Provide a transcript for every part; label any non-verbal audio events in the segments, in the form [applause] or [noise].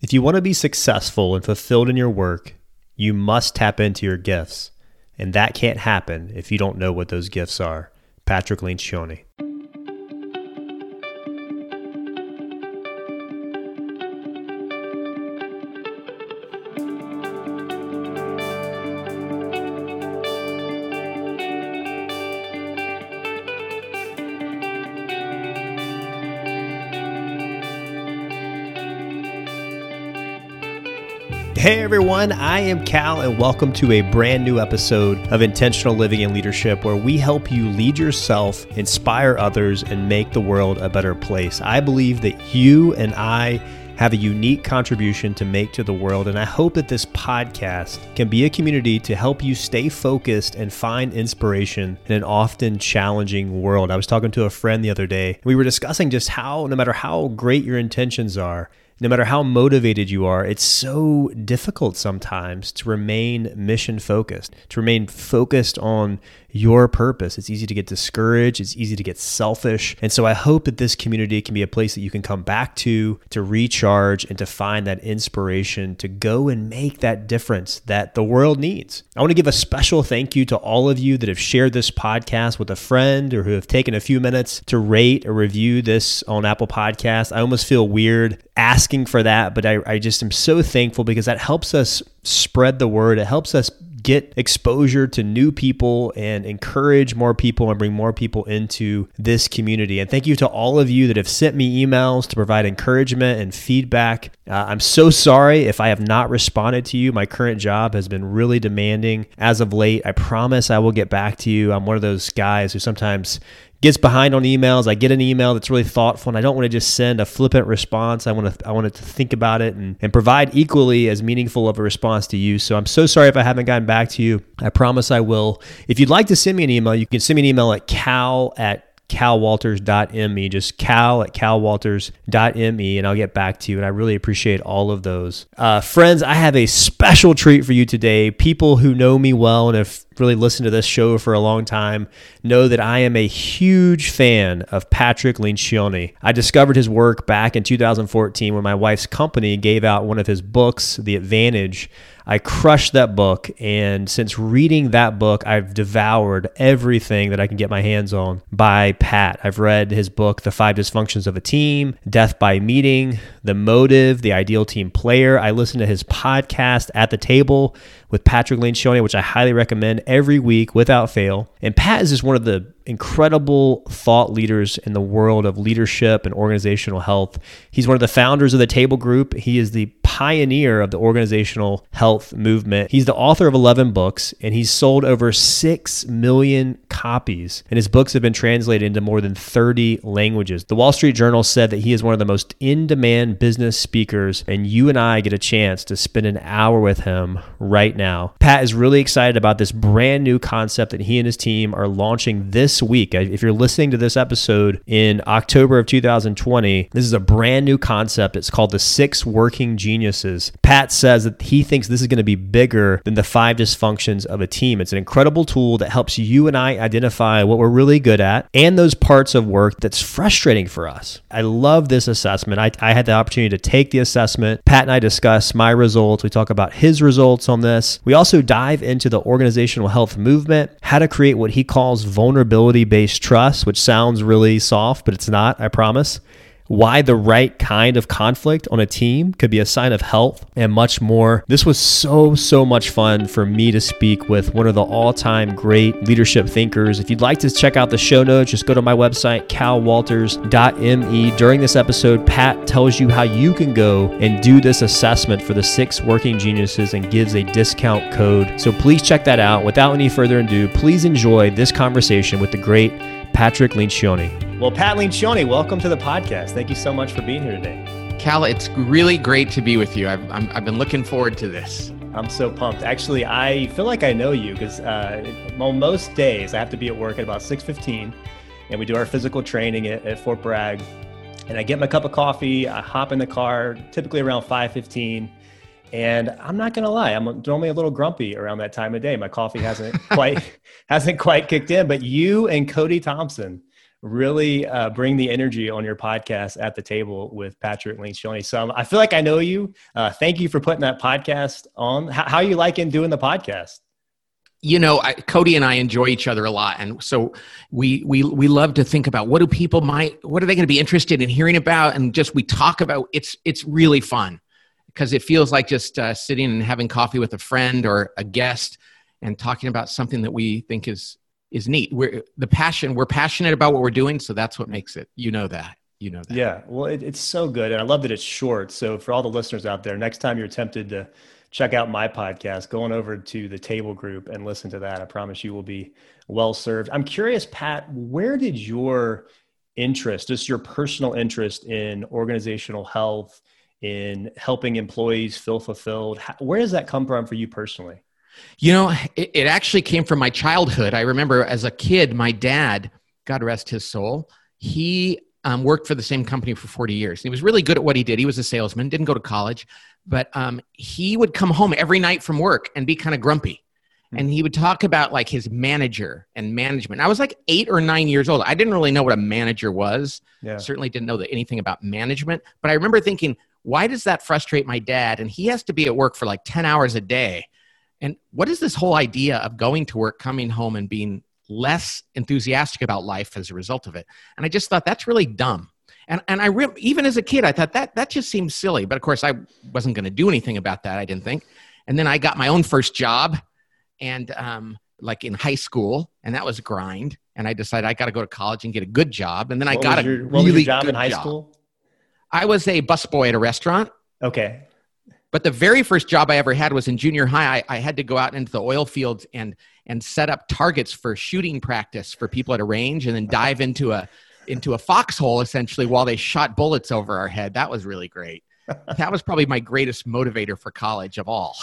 If you want to be successful and fulfilled in your work, you must tap into your gifts. And that can't happen if you don't know what those gifts are. Patrick Lencioni. Hey everyone, I am Cal, and welcome to a brand new episode of Intentional Living and Leadership, where we help you lead yourself, inspire others, and make the world a better place. I believe that you and I have a unique contribution to make to the world, and I hope that this podcast can be a community to help you stay focused and find inspiration in an often challenging world. I was talking to a friend the other day, we were discussing just how, no matter how great your intentions are, no matter how motivated you are, it's so difficult sometimes to remain mission focused, to remain focused on your purpose. It's easy to get discouraged, it's easy to get selfish. And so I hope that this community can be a place that you can come back to, to recharge, and to find that inspiration to go and make that difference that the world needs. I want to give a special thank you to all of you that have shared this podcast with a friend or who have taken a few minutes to rate or review this on Apple Podcasts. I almost feel weird asking for that, but I, I just am so thankful because that helps us spread the word. It helps us get exposure to new people and encourage more people and bring more people into this community. And thank you to all of you that have sent me emails to provide encouragement and feedback. Uh, I'm so sorry if I have not responded to you. My current job has been really demanding as of late. I promise I will get back to you. I'm one of those guys who sometimes gets behind on emails. I get an email that's really thoughtful, and I don't want to just send a flippant response. I want to I want to think about it and, and provide equally as meaningful of a response to you. So I'm so sorry if I haven't gotten back to you. I promise I will. If you'd like to send me an email, you can send me an email at cal at calwalters.me, just cal at calwalters.me, and I'll get back to you. And I really appreciate all of those. Uh, friends, I have a special treat for you today. People who know me well and have really listened to this show for a long time know that I am a huge fan of Patrick Lencioni. I discovered his work back in 2014 when my wife's company gave out one of his books, The Advantage. I crushed that book. And since reading that book, I've devoured everything that I can get my hands on by Pat. I've read his book, The Five Dysfunctions of a Team, Death by Meeting, The Motive, The Ideal Team Player. I listen to his podcast, At the Table, with Patrick Lencioni, which I highly recommend every week without fail. And Pat is just one of the incredible thought leaders in the world of leadership and organizational health. He's one of the founders of the Table Group. He is the pioneer of the organizational health movement. He's the author of 11 books and he's sold over 6 million copies. And his books have been translated into more than 30 languages. The Wall Street Journal said that he is one of the most in demand business speakers, and you and I get a chance to spend an hour with him right now. Pat is really excited about this brand new concept that he and his team are launching this week. Uh, if you're listening to this episode in October of 2020, this is a brand new concept. It's called the Six Working Geniuses. Pat says that he thinks this is going to be bigger than the five dysfunctions of a team. It's an incredible tool that helps you and I identify what we're really good at and those parts of work that's frustrating for us. I love this assessment. I, I had the opportunity to take the assessment. Pat and I discuss my results. We talk about his results on this. We also dive into the organizational health movement, how to create what he calls vulnerability based trust, which sounds really soft, but it's not, I promise why the right kind of conflict on a team could be a sign of health, and much more. This was so, so much fun for me to speak with one of the all time great leadership thinkers. If you'd like to check out the show notes, just go to my website, calwalters.me. During this episode, Pat tells you how you can go and do this assessment for the six working geniuses and gives a discount code. So please check that out. Without any further ado, please enjoy this conversation with the great Patrick Lencioni. Well, Pat Lencioni, welcome to the podcast. Thank you so much for being here today. Cal, it's really great to be with you. I've, i have been looking forward to this. I'm so pumped. Actually, I feel like I know you because uh, on most days I have to be at work at about 6:15, and we do our physical training at, at Fort Bragg. And I get my cup of coffee. I hop in the car, typically around 5:15. And I'm not gonna lie, I'm normally a little grumpy around that time of day. My coffee hasn't [laughs] quite hasn't quite kicked in. But you and Cody Thompson really uh, bring the energy on your podcast at the table with Patrick Lencioni. So um, I feel like I know you. Uh, thank you for putting that podcast on. How, how you liking doing the podcast? you know I, cody and i enjoy each other a lot and so we we we love to think about what do people might what are they going to be interested in hearing about and just we talk about it's it's really fun because it feels like just uh, sitting and having coffee with a friend or a guest and talking about something that we think is is neat. We're the passion. We're passionate about what we're doing, so that's what makes it. You know that. You know that. Yeah. Well, it, it's so good, and I love that it's short. So for all the listeners out there, next time you're tempted to check out my podcast, going over to the table group and listen to that. I promise you will be well served. I'm curious, Pat, where did your interest, just your personal interest in organizational health, in helping employees feel fulfilled, where does that come from for you personally? You know, it, it actually came from my childhood. I remember as a kid, my dad, God rest his soul, he um, worked for the same company for 40 years. He was really good at what he did. He was a salesman, didn't go to college, but um, he would come home every night from work and be kind of grumpy. Hmm. And he would talk about like his manager and management. I was like eight or nine years old. I didn't really know what a manager was. Yeah. Certainly didn't know that anything about management. But I remember thinking, why does that frustrate my dad? And he has to be at work for like 10 hours a day. And what is this whole idea of going to work, coming home, and being less enthusiastic about life as a result of it? And I just thought that's really dumb. And, and I re- even as a kid, I thought that that just seems silly. But of course, I wasn't going to do anything about that. I didn't think. And then I got my own first job, and um, like in high school, and that was grind. And I decided I got to go to college and get a good job. And then what I got a your, really job good in high job. school. I was a busboy at a restaurant. Okay. But the very first job I ever had was in junior high. I, I, had to go out into the oil fields and and set up targets for shooting practice for people at a range, and then dive into a into a foxhole essentially while they shot bullets over our head. That was really great. [laughs] that was probably my greatest motivator for college of all.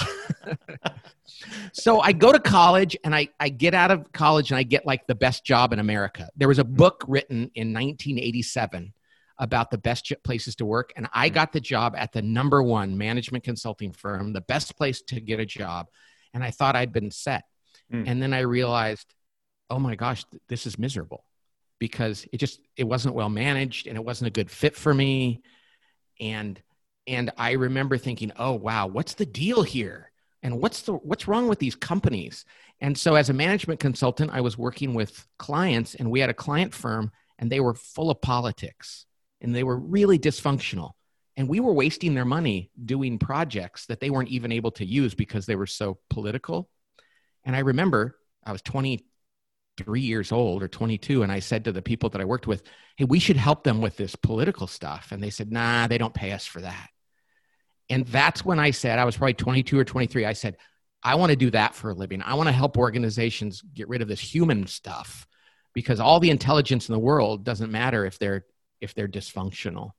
[laughs] so I go to college and I, I get out of college and I get like the best job in America. There was a book written in 1987 about the best places to work. And I mm. got the job at the number one management consulting firm, the best place to get a job. And I thought I'd been set. Mm. And then I realized, oh my gosh, this is miserable because it just it wasn't well managed and it wasn't a good fit for me. And and I remember thinking, oh wow, what's the deal here? And what's the what's wrong with these companies? And so as a management consultant, I was working with clients and we had a client firm and they were full of politics and they were really dysfunctional. And we were wasting their money doing projects that they weren't even able to use because they were so political. And I remember I was 23 years old or 22, and I said to the people that I worked with, Hey, we should help them with this political stuff. And they said, Nah, they don't pay us for that. And that's when I said, I was probably 22 or 23. I said, I want to do that for a living. I want to help organizations get rid of this human stuff because all the intelligence in the world doesn't matter if they're if they're dysfunctional.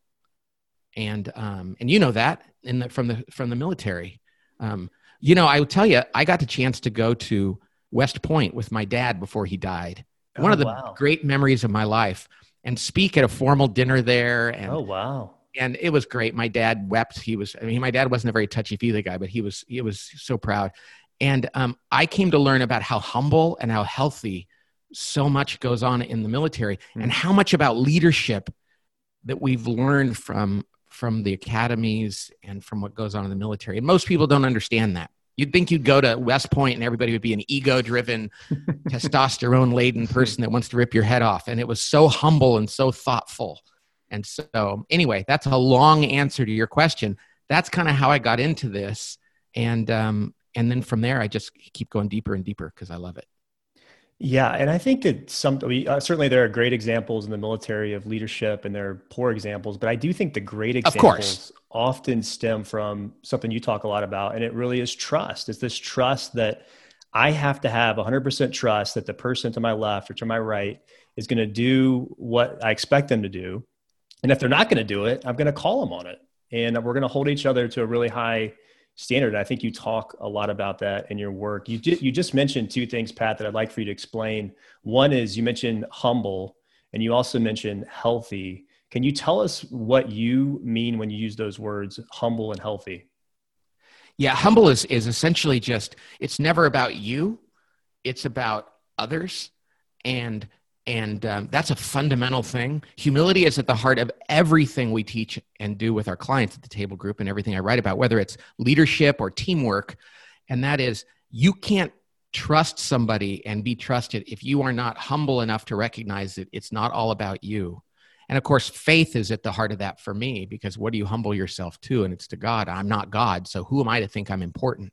And um, and you know that in the, from the from the military. Um, you know i will tell you i got the chance to go to west point with my dad before he died. Oh, one of the wow. great memories of my life and speak at a formal dinner there and oh wow. and it was great. My dad wept. He was i mean my dad wasn't a very touchy-feely guy but he was he was so proud. And um, i came to learn about how humble and how healthy so much goes on in the military mm. and how much about leadership that we've learned from from the academies and from what goes on in the military. And most people don't understand that. You'd think you'd go to West Point and everybody would be an ego driven, [laughs] testosterone laden person that wants to rip your head off. And it was so humble and so thoughtful. And so, anyway, that's a long answer to your question. That's kind of how I got into this. And, um, and then from there, I just keep going deeper and deeper because I love it. Yeah, and I think that some we, uh, certainly there are great examples in the military of leadership, and there are poor examples. But I do think the great examples often stem from something you talk a lot about, and it really is trust. It's this trust that I have to have 100% trust that the person to my left or to my right is going to do what I expect them to do, and if they're not going to do it, I'm going to call them on it, and we're going to hold each other to a really high standard. I think you talk a lot about that in your work. You did, you just mentioned two things, Pat, that I'd like for you to explain. One is you mentioned humble, and you also mentioned healthy. Can you tell us what you mean when you use those words, humble and healthy? Yeah, humble is is essentially just it's never about you, it's about others, and and um, that's a fundamental thing. Humility is at the heart of everything we teach and do with our clients at the table group and everything I write about, whether it's leadership or teamwork. And that is, you can't trust somebody and be trusted if you are not humble enough to recognize that it's not all about you. And of course, faith is at the heart of that for me because what do you humble yourself to? And it's to God. I'm not God. So who am I to think I'm important?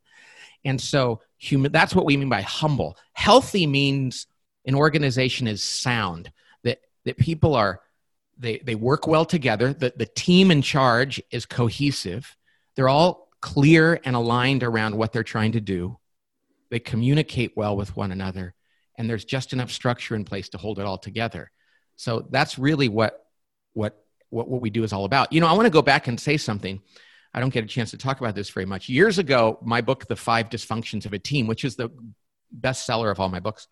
And so human, that's what we mean by humble. Healthy means an organization is sound, that, that people are, they, they work well together, that the team in charge is cohesive. They're all clear and aligned around what they're trying to do. They communicate well with one another, and there's just enough structure in place to hold it all together. So that's really what, what, what, what we do is all about. You know, I want to go back and say something. I don't get a chance to talk about this very much. Years ago, my book, The Five Dysfunctions of a Team, which is the bestseller of all my books,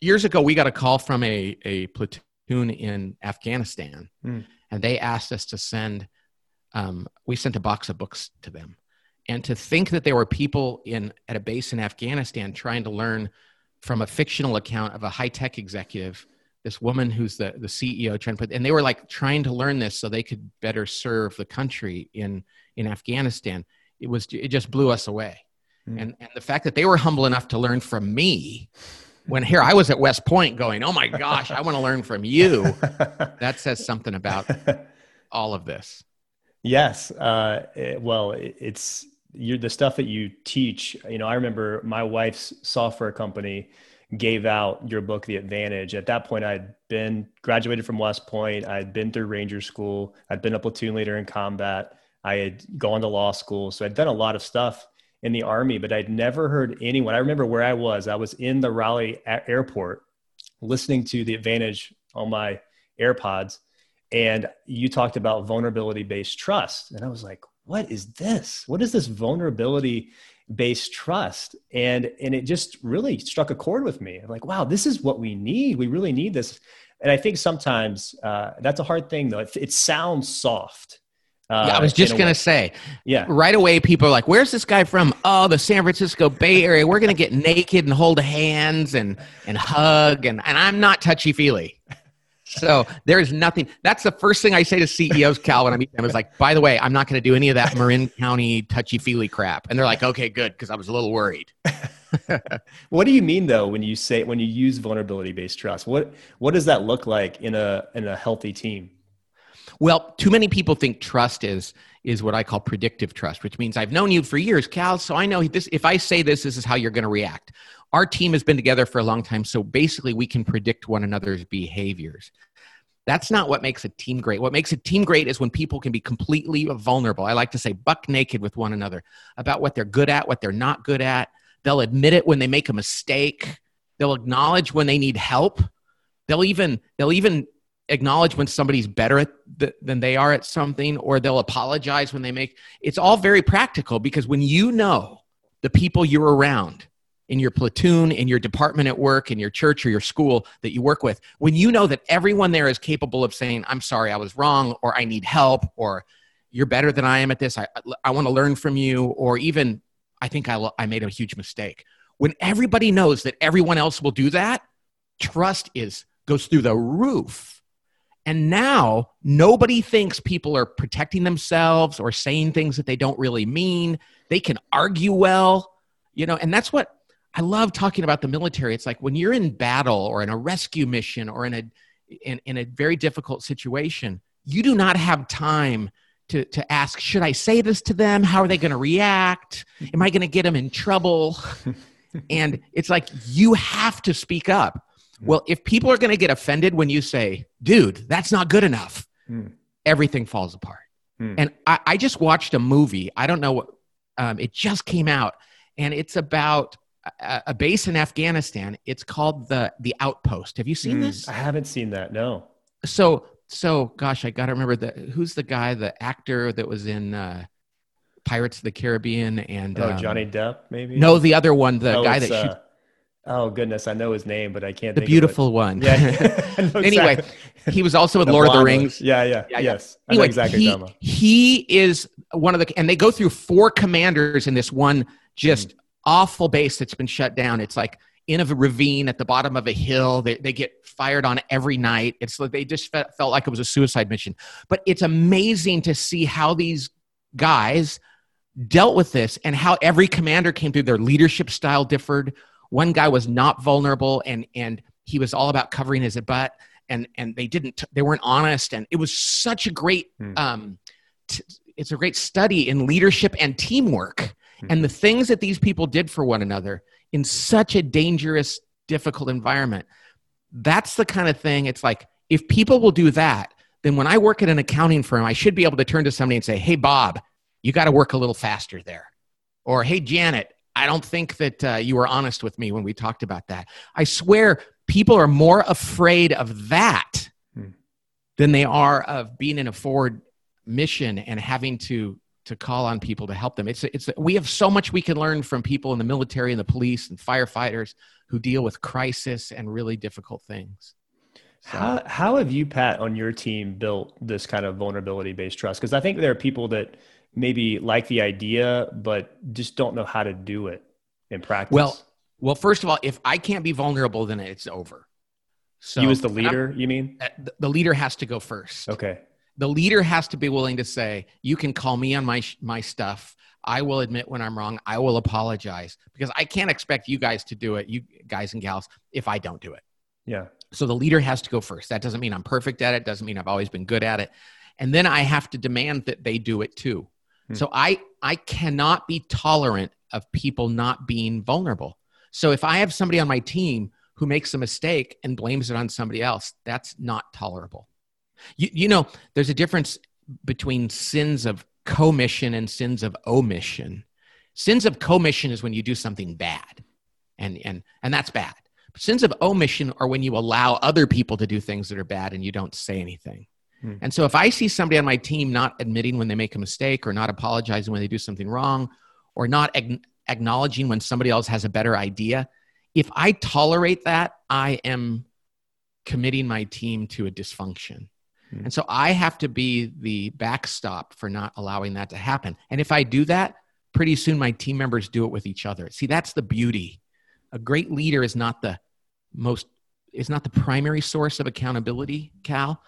years ago, we got a call from a, a platoon in Afghanistan, mm. and they asked us to send, um, we sent a box of books to them. And to think that there were people in at a base in Afghanistan trying to learn from a fictional account of a high tech executive, this woman who's the, the CEO trying to put, and they were like trying to learn this so they could better serve the country in, in Afghanistan. It was, it just blew us away. Mm. And, and the fact that they were humble enough to learn from me when here I was at West Point going, oh my gosh, I want to [laughs] learn from you. That says something about [laughs] all of this. Yes. Uh, it, well, it, it's you the stuff that you teach. You know, I remember my wife's software company gave out your book, The Advantage. At that point, I'd been graduated from West Point. I'd been through Ranger School. I'd been a platoon leader in combat. I had gone to law school. So I'd done a lot of stuff in the army, but I'd never heard anyone. I remember where I was. I was in the Raleigh airport listening to the advantage on my AirPods. And you talked about vulnerability based trust. And I was like, what is this? What is this vulnerability based trust? And, and it just really struck a chord with me. I'm like, wow, this is what we need. We really need this. And I think sometimes uh, that's a hard thing, though. It, it sounds soft uh, yeah, I was just gonna say, yeah. Right away, people are like, "Where's this guy from?" Oh, the San Francisco Bay Area. We're gonna get naked and hold hands and and hug, and and I'm not touchy feely. So there's nothing. That's the first thing I say to CEOs, Cal, when I meet them is like, by the way, I'm not going to do any of that Marin County touchy feely crap. And they're like, okay, good, because I was a little worried. [laughs] what do you mean though when you say when you use vulnerability based trust? What what does that look like in a in a healthy team? Well, too many people think trust is is what I call predictive trust, which means I've known you for years, Cal, so I know this if I say this this is how you're going to react. Our team has been together for a long time, so basically we can predict one another's behaviors. That's not what makes a team great. What makes a team great is when people can be completely vulnerable. I like to say buck naked with one another about what they're good at, what they're not good at. They'll admit it when they make a mistake. They'll acknowledge when they need help. They'll even they'll even acknowledge when somebody's better the, than they are at something or they'll apologize when they make it's all very practical because when you know the people you're around in your platoon in your department at work in your church or your school that you work with when you know that everyone there is capable of saying i'm sorry i was wrong or i need help or you're better than i am at this. I, I want to learn from you or even i think I, I made a huge mistake. When everybody knows that everyone else will do that trust is goes through the roof and now nobody thinks people are protecting themselves or saying things that they don't really mean. They can argue well, you know, and that's what I love talking about the military. It's like when you're in battle or in a rescue mission or in a in, in a very difficult situation, you do not have time to, to ask, should I say this to them? How are they going to react? Am I going to get them in trouble? [laughs] and it's like you have to speak up well, if people are going to get offended when you say, dude, that's not good enough, mm. everything falls apart. Mm. And I, I, just watched a movie. I don't know what, um, it just came out, and it's about a, a, base in Afghanistan. It's called the the Outpost. Have you seen mm. this? I haven't seen that. No. So so gosh, I got to remember the who's the guy, the actor that was in uh, Pirates of the Caribbean and oh um, Johnny Depp maybe. No, the other one, the oh, guy that uh, shoots. Oh goodness, I know his name, but I can't. The beautiful one. Yeah. [laughs] anyway, he was also with Lord of the Rings. Yeah, yeah, yeah yes. Anyway, exactly he, he is one of the, and they go through four commanders in this one just mm. awful base that's been shut down. It's like in a ravine at the bottom of a hill. They, they get fired on every night. It's like they just felt, felt like it was a suicide mission. But it's amazing to see how these guys dealt with this and how every commander came through. Their leadership style differed. One guy was not vulnerable and and he was all about covering his butt and and they didn't they weren't honest and it was such a great hmm. um, t- it's a great study in leadership and teamwork hmm. and the things that these people did for one another in such a dangerous, difficult environment. That's the kind of thing. It's like if people will do that, then when I work at an accounting firm, I should be able to turn to somebody and say, Hey, Bob, you got to work a little faster there. Or, Hey, Janet, I don't think that uh, you were honest with me when we talked about that. I swear people are more afraid of that hmm. than they are of being in a forward mission and having to to call on people to help them. It's it's we have so much we can learn from people in the military and the police and firefighters who deal with crisis and really difficult things. So. How how have you, Pat, on your team built this kind of vulnerability based trust? Because I think there are people that maybe like the idea but just don't know how to do it in practice. Well, well, first of all, if I can't be vulnerable, then it's over. So you as the leader, you mean? Uh, the leader has to go first. Okay. The leader has to be willing to say you can call me on my my stuff. I will admit when i'm wrong. I will apologize. Because i can't expect you guys to do it you guys and gals if i don't do it. Yeah. So the leader has to go first. That doesn't mean i'm perfect at it. Doesn't mean i've always been good at it. And then i have to demand that they do it too hmm. so i i cannot be tolerant of people not being vulnerable so if i have somebody on my team who makes a mistake and blames it on somebody else that's not tolerable you, you know, there's a difference between sins of commission and sins of omission. Sins of commission is when you do something bad, and, and, and that's bad. Sins of omission are when you allow other people to do things that are bad and you don't say anything. Hmm. And so if I see somebody on my team not admitting when they make a mistake or not apologizing when they do something wrong or not ag- acknowledging when somebody else has a better idea, if I tolerate that, I am committing my team to a dysfunction. Mm-hmm. And so I have to be the backstop for not allowing that to happen. And if I do that, pretty soon my team members do it with each other. See, that's the beauty. A great leader is not the most is not the primary source of accountability, Cal.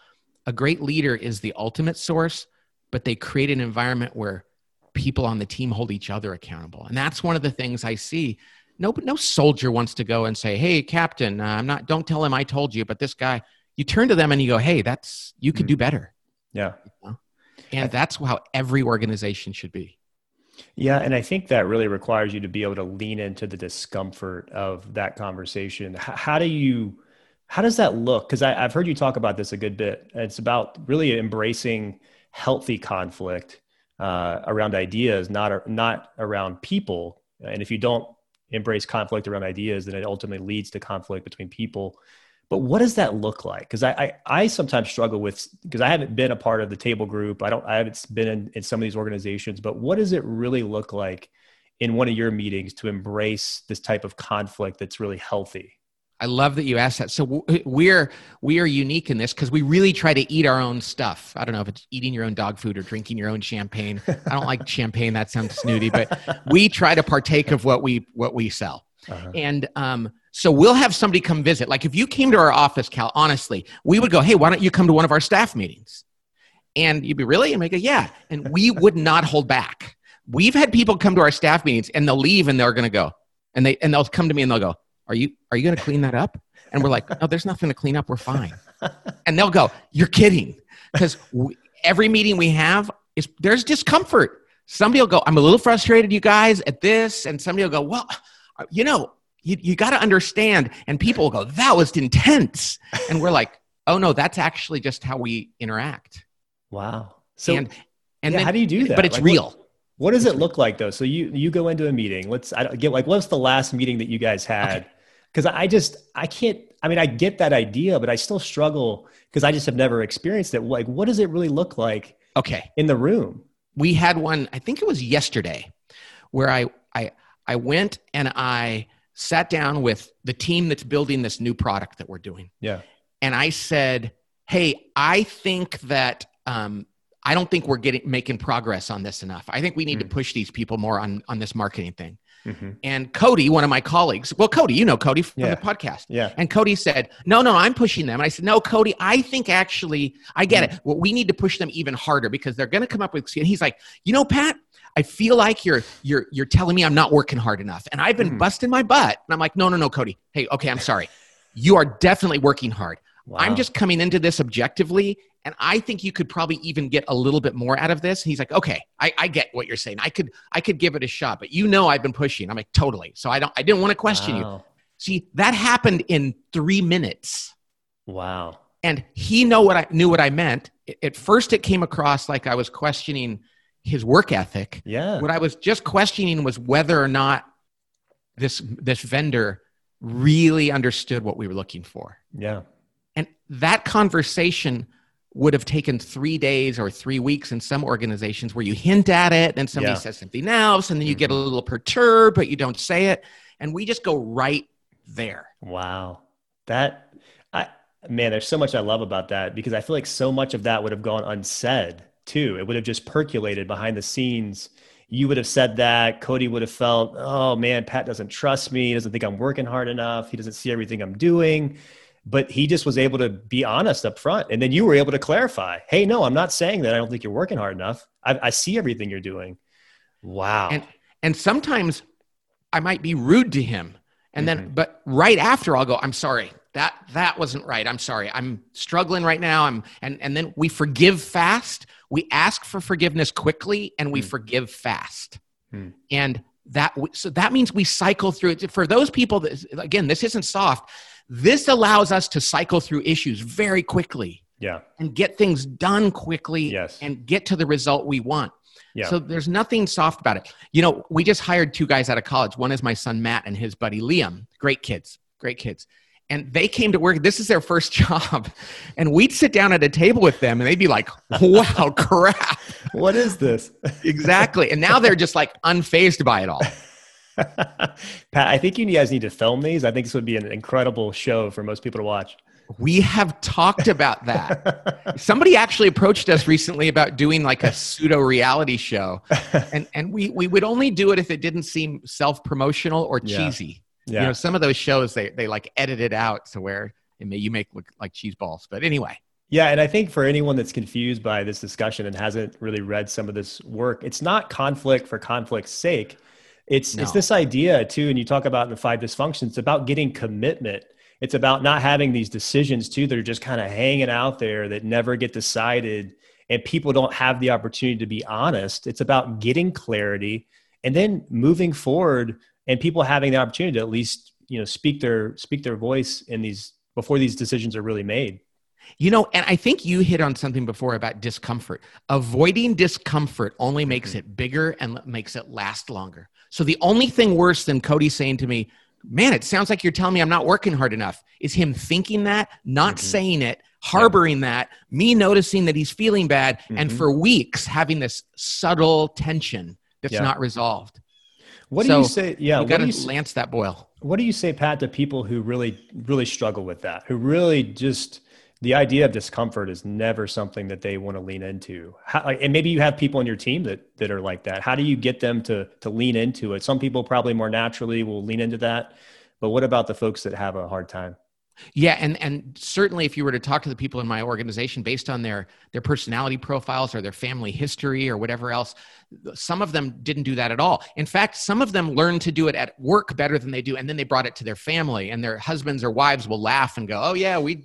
A great leader is the ultimate source, but they create an environment where people on the team hold each other accountable. And that's one of the things I see. No, no soldier wants to go and say, "Hey, captain, uh, I'm not. Don't tell him I told you." But this guy, you turn to them and you go, hey, that's, you could mm. do better. Yeah. You know? And that's how every organization should be. Yeah. And I think that really requires you to be able to lean into the discomfort of that conversation. How, how do you, how does that look? Because I've heard you talk about this a good bit. It's about really embracing healthy conflict uh, around ideas, not, not around people. And if you don't embrace conflict around ideas, then it ultimately leads to conflict between people. But what does that look like? Because I, I, I sometimes struggle with because I haven't been a part of the table group. I don't I haven't been in, in some of these organizations. But what does it really look like in one of your meetings to embrace this type of conflict that's really healthy? I love that you asked that. So we're we are unique in this because we really try to eat our own stuff. I don't know if it's eating your own dog food or drinking your own champagne. I don't like champagne; that sounds snooty. But we try to partake of what we what we sell. Uh-huh. And um, so we'll have somebody come visit. Like if you came to our office, Cal, honestly, we would go, hey, why don't you come to one of our staff meetings? And you'd be really? And we go, yeah. And we would not hold back. We've had people come to our staff meetings and they'll leave and they're going to go. And, they, and they'll come to me and they'll go, are you, are you going to clean that up? And we're like, no, there's nothing to clean up. We're fine. And they'll go, you're kidding. Because every meeting we have is there's discomfort. Somebody will go, I'm a little frustrated, you guys, at this. And somebody will go, well, you know, you, you got to understand. And people will go, that was intense. And we're like, oh no, that's actually just how we interact. Wow. So, and, and yeah, then, how do you do that? But it's like, real. What, does it look like though? So you, you go into a meeting. Let's I get like, what's the last meeting that you guys had? Because okay. I just, I can't, I mean, I get that idea, but I still struggle because I just have never experienced it. Like, what does it really look like? Okay. In the room. We had one, I think it was yesterday, where I, I, I went and I sat down with the team that's building this new product that we're doing. Yeah. And I said, Hey, I think that um, I don't think we're getting making progress on this enough. I think we need mm. to push these people more on on this marketing thing. Mm-hmm. And Cody, one of my colleagues, well, Cody, you know Cody from yeah. the podcast. Yeah. And Cody said, No, no, I'm pushing them. And I said, No, Cody, I think actually, I get mm. it. Well, we need to push them even harder because they're going to come up with. And he's like, You know, Pat, I feel like you're you're you're telling me I'm not working hard enough, and I've been mm. busting my butt. And I'm like, No, no, no, Cody. Hey, okay, I'm sorry. You are definitely working hard. Wow. I'm just coming into this objectively and I think you could probably even get a little bit more out of this. He's like, okay, I, I get what you're saying. I could I could give it a shot, but you know I've been pushing. I'm like, totally. So I don't I didn't want to question wow. you. See, that happened in three minutes. Wow. And he know what I knew what I meant. At first it came across like I was questioning his work ethic. Yeah. What I was just questioning was whether or not this this vendor really understood what we were looking for. Yeah. That conversation would have taken three days or three weeks in some organizations where you hint at it and somebody yeah. says something else and then you mm-hmm. get a mm-hmm. little perturbed but you don't say it. And we just go right there. Wow. That i man there's so much i love about that because i feel like so much of that would have gone unsaid too. It would have just percolated behind the scenes. You would have said that. Cody would have felt oh man pat doesn't trust me. He doesn't think i'm working hard enough. He doesn't see everything i'm doing but he just was able to be honest up front. And then you were able to clarify hey no i'm not saying that i don't think you're working hard enough. I, I see everything you're doing. Wow. And and sometimes i might be rude to him and mm-hmm. then but right after i'll go i'm sorry. That that wasn't right. I'm sorry. I'm struggling right now. I'm and and then we forgive fast. We ask for forgiveness quickly and we mm. forgive fast. Mm. and that so that means we cycle through it. For those people that again this isn't soft this allows us to cycle through issues very quickly. Yeah. And get things done quickly yes. and get to the result we want. Yeah. So there's nothing soft about it. You know, we just hired two guys out of college. One is my son Matt and his buddy Liam. Great kids. Great kids. And they came to work. This is their first [laughs] job. And we'd sit down at a table with them and they'd be like, wow, [laughs] crap. What is this? exactly. And now they're just like unfazed by it all. [laughs] [laughs] Pat, I think you guys need to film these. I think this would be an incredible show for most people to watch. We have talked about that. [laughs] Somebody actually approached us recently about doing like a pseudo reality show. [laughs] And and we we would only do it if it didn't seem self-promotional or cheesy. Yeah. You know, some of those shows they they like edit it out to where it may, you make look like cheese balls. But anyway. Yeah, and I think for anyone that's confused by this discussion and hasn't really read some of this work, it's not conflict for conflict's sake it's no. it's this idea too, and you talk about the five dysfunctions. It's about getting commitment. It's about not having these decisions too that are just kind of hanging out there that never get decided, and people don't have the opportunity to be honest. It's about getting clarity and then moving forward, and people having the opportunity to at least you know speak their speak their voice in these before these decisions are really made. You know, and I think you hit on something before about discomfort. Avoiding discomfort only makes mm-hmm. it bigger and makes it last longer. So the only thing worse than Cody saying to me, man, it sounds like you're telling me I'm not working hard enough, is him thinking that, not mm-hmm. saying it, harboring yeah. that, me noticing that he's feeling bad, mm-hmm. and for weeks having this subtle tension that's yeah. not resolved. What so do you say? Yeah, you got to lance that boil. What do you say, Pat, to people who really, really struggle with that, who really just the idea of discomfort is never something that they want to lean into. How, and maybe you have people on your team that that are like that. How do you get them to to lean into it? Some people probably more naturally will lean into that, but what about the folks that have a hard time? Yeah, and and certainly if you were to talk to the people in my organization based on their their personality profiles or their family history or whatever else, some of them didn't do that at all. In fact, some of them learned to do it at work better than they do and then they brought it to their family and their husbands or wives will laugh and go, "Oh yeah, we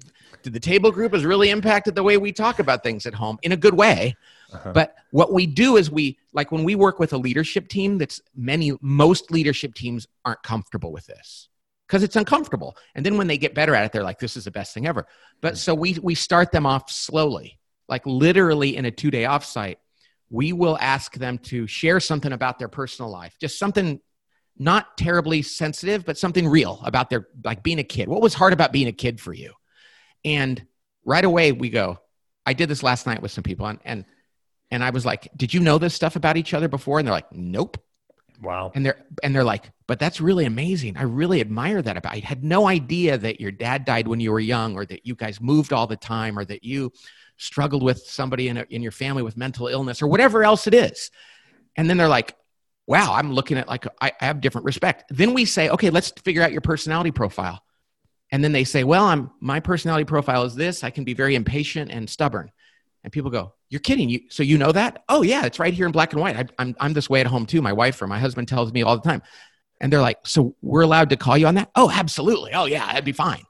the table group has really impacted the way we talk about things at home in a good way. Uh-huh. But what we do is we like when we work with a leadership team that's many most leadership teams aren't comfortable with this because it's uncomfortable. And then when they get better at it, they're like, this is the best thing ever. But mm-hmm. so we we start them off slowly, like literally in a two-day offsite. We will ask them to share something about their personal life, just something not terribly sensitive, but something real about their like being a kid. What was hard about being a kid for you? And right away we go, I did this last night with some people and, and, and I was like, did you know this stuff about each other before? And they're like, nope. Wow. And they're, and they're like, but that's really amazing. I really admire that about, I had no idea that your dad died when you were young or that you guys moved all the time or that you struggled with somebody in, a, in your family with mental illness or whatever else it is. And then they're like, wow, I'm looking at like, I, I have different respect. Then we say, okay, let's figure out your personality profile. And then they say, well, I'm, my personality profile is this. I can be very impatient and stubborn. And people go, you're kidding. You, so you know that? Oh yeah, it's right here in black and white. I, I'm, I'm this way at home too. My wife or my husband tells me all the time. And they're like, so we're allowed to call you on that? Oh, absolutely. Oh yeah, that'd be fine.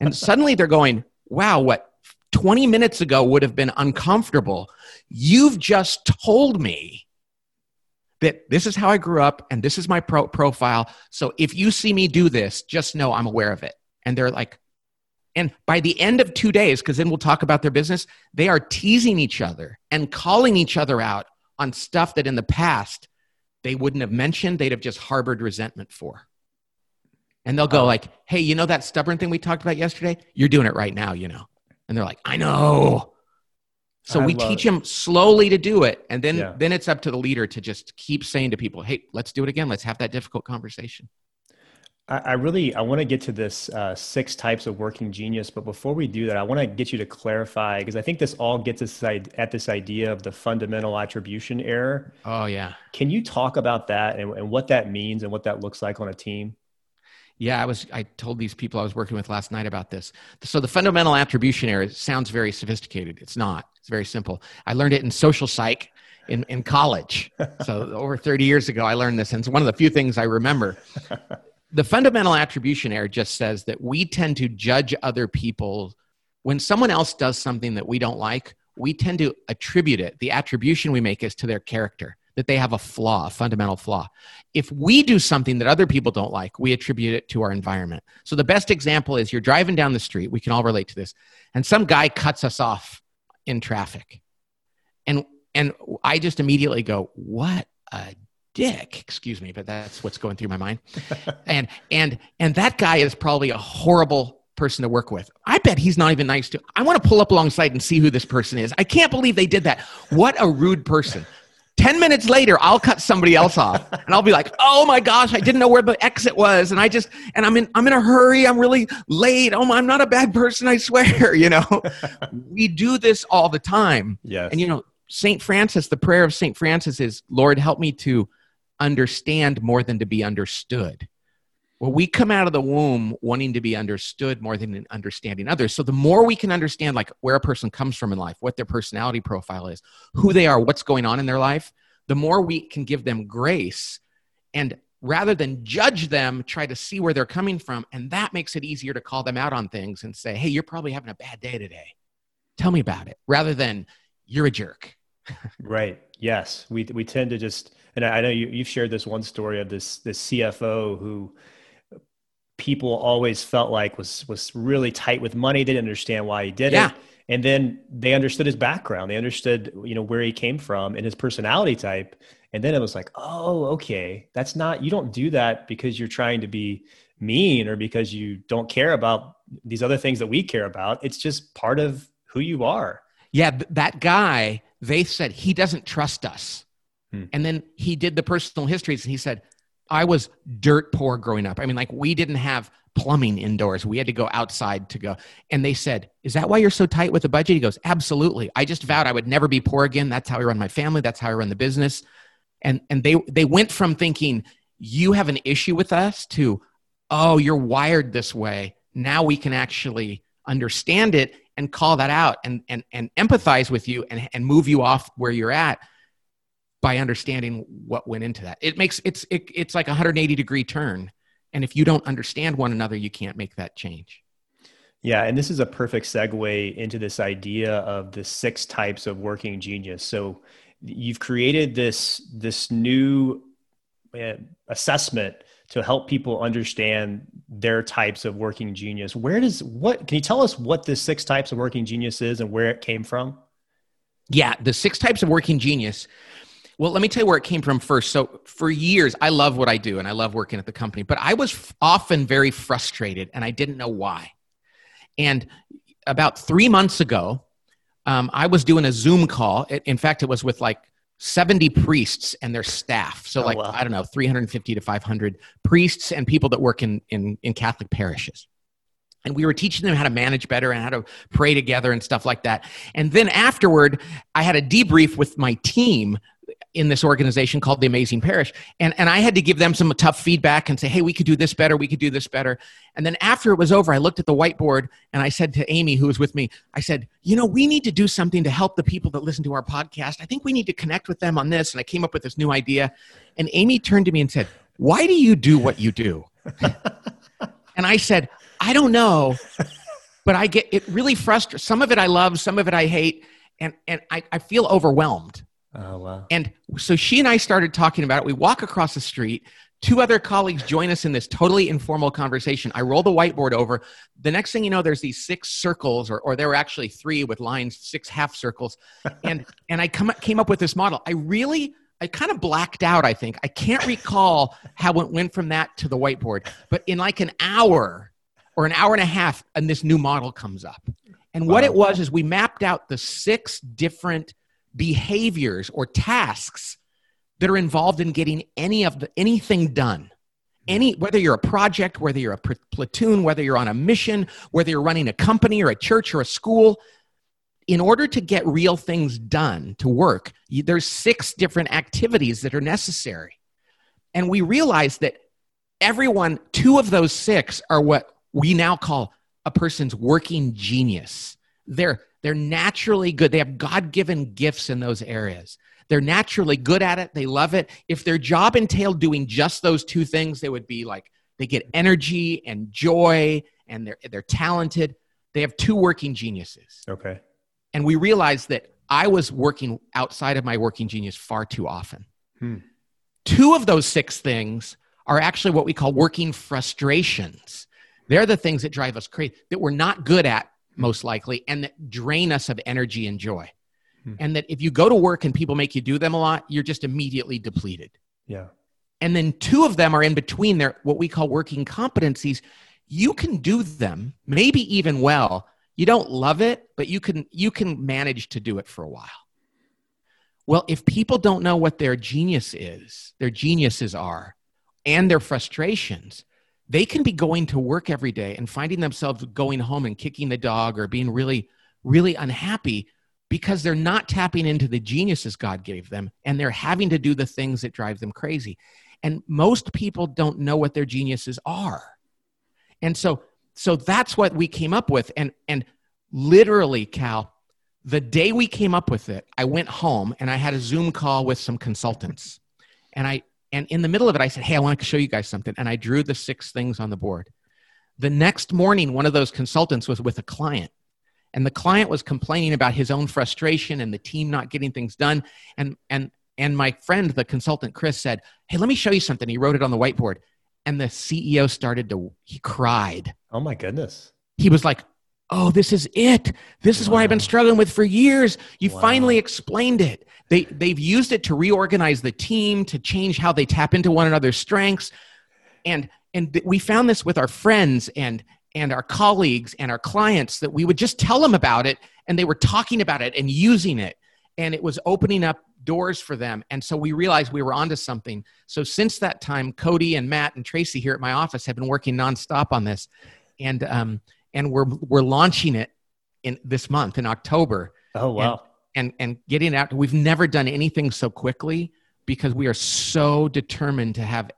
And [laughs] suddenly they're going, wow, what 20 minutes ago would have been uncomfortable. You've just told me that this is how I grew up and this is my pro- profile. So if you see me do this, just know I'm aware of it. And they're like, and by the end of two days, because then we'll talk about their business, they are teasing each other and calling each other out on stuff that in the past they wouldn't have mentioned, they'd have just harbored resentment for. And they'll go like, "Hey, you know that stubborn thing we talked about yesterday? You're doing it right now, you know." And they're like, "I know." So I we teach them slowly to do it, and then Yeah. then it's up to the leader to just keep saying to people, "Hey, let's do it again. Let's have that difficult conversation." I, I really I want to get to this uh, six types of working genius, but before we do that, I want to get you to clarify because I think this all gets us at this idea of the fundamental attribution error. Oh yeah. Can you talk about that and, and what that means and what that looks like on a team? Yeah, I was. I told these people I was working with last night about this. So the fundamental attribution error sounds very sophisticated. It's not. It's very simple. I learned it in social psych in in college. [laughs] So over thirty years ago, I learned this, and it's one of the few things I remember. [laughs] The fundamental attribution error just says that we tend to judge other people when someone else does something that we don't like. We tend to attribute it. The attribution we make is to their character, that they have a flaw, a fundamental flaw if we do something that other people don't like, we attribute it to our environment. So the best example is you're driving down the street, we can all relate to this, and some guy cuts us off in traffic. And and I just immediately go, "What a dick." Excuse me, but that's what's going through my mind. [laughs] and and and that guy is probably a horrible person to work with. I bet he's not even nice to. I want to pull up alongside and see who this person is. I can't believe they did that. What a rude person. 10 minutes later, I'll cut somebody else off and I'll be like, oh my gosh, I didn't know where the exit was. And I just, and I'm in, I'm in a hurry. I'm really late. Oh, my, I'm not a bad person. I swear, [laughs] you know, we do this all the time. Yes. And you know, St. Francis, the prayer of St. Francis is, Lord, help me to understand more than to be understood. Well, we come out of the womb wanting to be understood more than in understanding others. So the more we can understand like where a person comes from in life, what their personality profile is, who they are, what's going on in their life, the more we can give them grace and rather than judge them, try to see where they're coming from. And that makes it easier to call them out on things and say, hey, you're probably having a bad day today. Tell me about it, rather than you're a jerk. Right. Yes. We we tend to just, and I know you you've shared this one story of this this CFO who people always felt like was was really tight with money. They didn't understand why he did Yeah. it, and then they understood his background. They understood you know where he came from and his personality type, and then it was like, oh, okay, that's not you don't do that because you're trying to be mean or because you don't care about these other things that we care about. It's just part of who you are. Yeah, that guy, they said he doesn't trust us. Hmm. And then he did the personal histories and he said, I was dirt poor growing up. I mean, like we didn't have plumbing indoors. We had to go outside to go. And they said, Is that why you're so tight with the budget? He goes, Absolutely. I just vowed I would never be poor again. That's how I run my family. That's how I run the business. And and they they went from thinking you have an issue with us to, oh, you're wired this way. Now we can actually understand it and call that out and and and empathize with you and and move you off where you're at by understanding what went into that. It makes it's it, it's like a 180 degree turn. And if you don't understand one another, you can't make that change. Yeah, and this is a perfect segue into this idea of the six types of working genius. So you've created this this new uh, assessment to help people understand their types of working genius. Where does what can you tell us what the six types of working genius is and where it came from? Yeah, the six types of working genius. Well, let me tell you where it came from first. So, for years, I love what I do and I love working at the company, but I was often very frustrated and I didn't know why. And about three months ago, um, I was doing a Zoom call. In fact, it was with like 70 priests and their staff. So, Oh, like, wow. I don't know, 350 to 500 priests and people that work in, in, in Catholic parishes. and we were teaching them how to manage better and how to pray together and stuff like that. And then afterward, I had a debrief with my team in this organization called the Amazing Parish. And, and I had to give them some tough feedback and say, hey, we could do this better, we could do this better. And then after it was over, I looked at the whiteboard and I said to Amy, who was with me, I said, you know, we need to do something to help the people that listen to our podcast. I think we need to connect with them on this. And I came up with this new idea. And Amy turned to me and said, why do you do what you do? [laughs] and I said, I don't know, but I get it really frustrates. Some of it I love, some of it I hate, and and I, I feel overwhelmed. Oh wow! And so she and I started talking about it. We walk across the street. Two other colleagues join us in this totally informal conversation. I roll the whiteboard over. The next thing you know, there's these six circles, or, or there were actually three with lines, six half circles. [laughs] And and I come, came up with this model. I really I kind of blacked out, I think. I can't recall how it went from that to the whiteboard. But in like an hour, or an hour and a half and this new model comes up. And wow. what it was is we mapped out the six different behaviors or tasks that are involved in getting any of the anything done. Any whether you're a project, whether you're a platoon, whether you're on a mission, whether you're running a company or a church or a school, in order to get real things done to work, there's six different activities that are necessary. And we realize that everyone, two of those six are what we now call a person's working genius. They're, they're naturally good. They have God given gifts in those areas. They're naturally good at it. They love it. If their job entailed doing just those two things, they would be like, they get energy and joy and they're, they're talented. They have two working geniuses. Okay. And we realized that I was working outside of my working genius far too often. Hmm. Two of those six things are actually what we call working frustrations. They're the things that drive us crazy, that we're not good at, most likely, and that drain us of energy and joy. Hmm. And that if you go to work and people make you do them a lot, you're just immediately depleted. Yeah. And then two of them are in between their what we call working competencies. You can do them, maybe even well. You don't love it, but you can you can manage to do it for a while. Well, if people don't know what their genius is, their geniuses are, and their frustrations, they can be going to work every day and finding themselves going home and kicking the dog or being really, really unhappy because they're not tapping into the geniuses God gave them and they're having to do the things that drive them crazy. And most people don't know what their geniuses are. And so, so that's what we came up with. And, and literally, Cal, the day we came up with it, I went home and I had a Zoom call with some consultants. And I, and in the middle of it, I said, Hey, I want to show you guys something. And I drew the six things on the board. The next morning, one of those consultants was with a client. And the client was complaining about his own frustration and the team not getting things done. And, and, and my friend, the consultant, Chris, said, Hey, let me show you something. He wrote it on the whiteboard. And the CEO started to, he cried. Oh my goodness. He was like, Oh, this is it. This is wow. what I've been struggling with for years. You wow. finally explained it. They, they've used it to reorganize the team, to change how they tap into one another's strengths. And, and we found this with our friends and, and our colleagues and our clients that we would just tell them about it and they were talking about it and using it. And it was opening up doors for them. And so we realized we were onto something. So since that time, Cody and Matt and Tracy here at my office have been working nonstop on this. And, um, and we're, we're launching it in this month in October. Oh, wow. And, and and getting out we've never done anything so quickly because we are so determined to have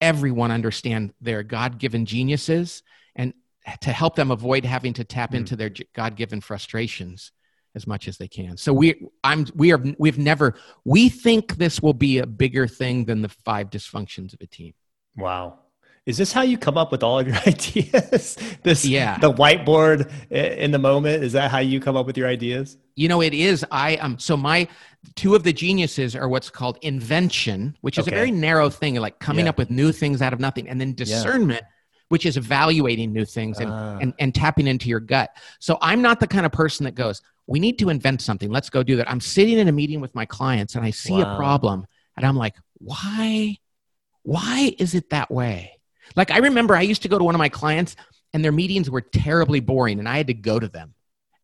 everyone understand their god-given geniuses and to help them avoid having to tap mm. into their god-given frustrations as much as they can so we i'm we are we've never we think this will be a bigger thing than the five dysfunctions of a team wow is this how you come up with all of your [laughs] ideas this yeah the whiteboard in the moment is that how you come up with your ideas you know it is i um so my two of the geniuses are what's called invention which is okay. a very narrow thing like coming yeah. up with new things out of nothing and then discernment yeah. which is evaluating new things and, uh. and and tapping into your gut so i'm not the kind of person that goes we need to invent something let's go do that i'm sitting in a meeting with my clients and i see wow. a problem and i'm like why why is it that way like I remember I used to go to one of my clients and their meetings were terribly boring and I had to go to them.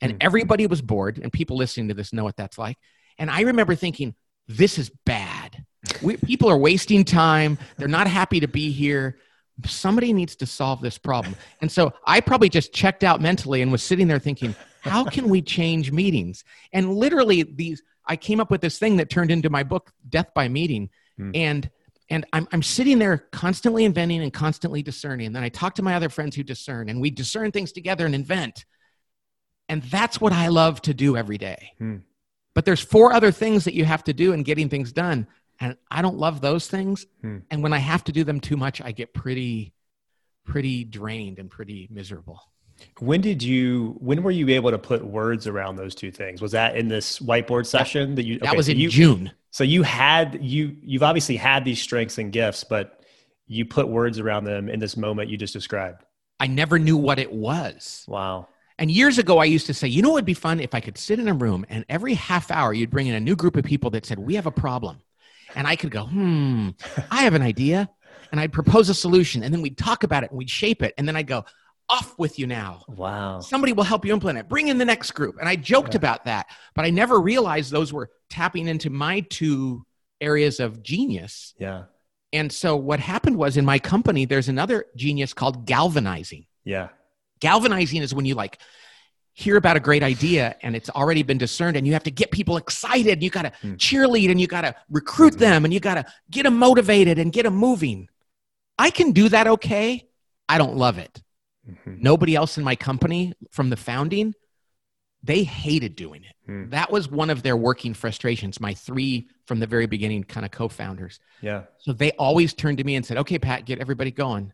And mm. everybody was bored and people listening to this know what that's like. And I remember thinking, this is bad. We, people are wasting time. They're not happy to be here. somebody needs to solve this problem. And so I probably just checked out mentally and was sitting there thinking, how can we change meetings? And literally these I came up with this thing that turned into my book Death by Meeting. Hmm. And and I'm, I'm sitting there constantly inventing and constantly discerning. And then I talk to my other friends who discern, and we discern things together and invent. And that's what I love to do every day. Hmm. But there's four other things that you have to do in getting things done. And I don't love those things. Hmm. And when I have to do them too much, I get pretty, pretty drained and pretty miserable. When did you? When were you able to put words around those two things? Was that in this whiteboard session that, that you? Okay, that was so in you, June. So you had you you've obviously had these strengths and gifts, but you put words around them in this moment you just described. I never knew what it was. Wow. And years ago, I used to say, you know, it would be fun if I could sit in a room and every half hour you'd bring in a new group of people that said, we have a problem. And I could go, hmm, I have an idea. And I'd propose a solution. And then we'd talk about it and we'd shape it. And then I'd go, off with you now. Wow. Somebody will help you implement it. Bring in the next group. And I joked yeah. about that, but I never realized those were tapping into my two areas of genius. Yeah. And so what happened was in my company, there's another genius called galvanizing. Yeah. Galvanizing is when you like hear about a great idea and it's already been discerned and you have to get people excited and you got to mm. cheerlead and you got to recruit mm-hmm. them and you got to get them motivated and get them moving. I can do that okay. I don't love it. Mm-hmm. Nobody else in my company from the founding, they hated doing it. Mm. That was one of their working frustrations. My three from the very beginning kind of co-founders. Yeah. So they always turned to me and said, "Okay, Pat, get everybody going."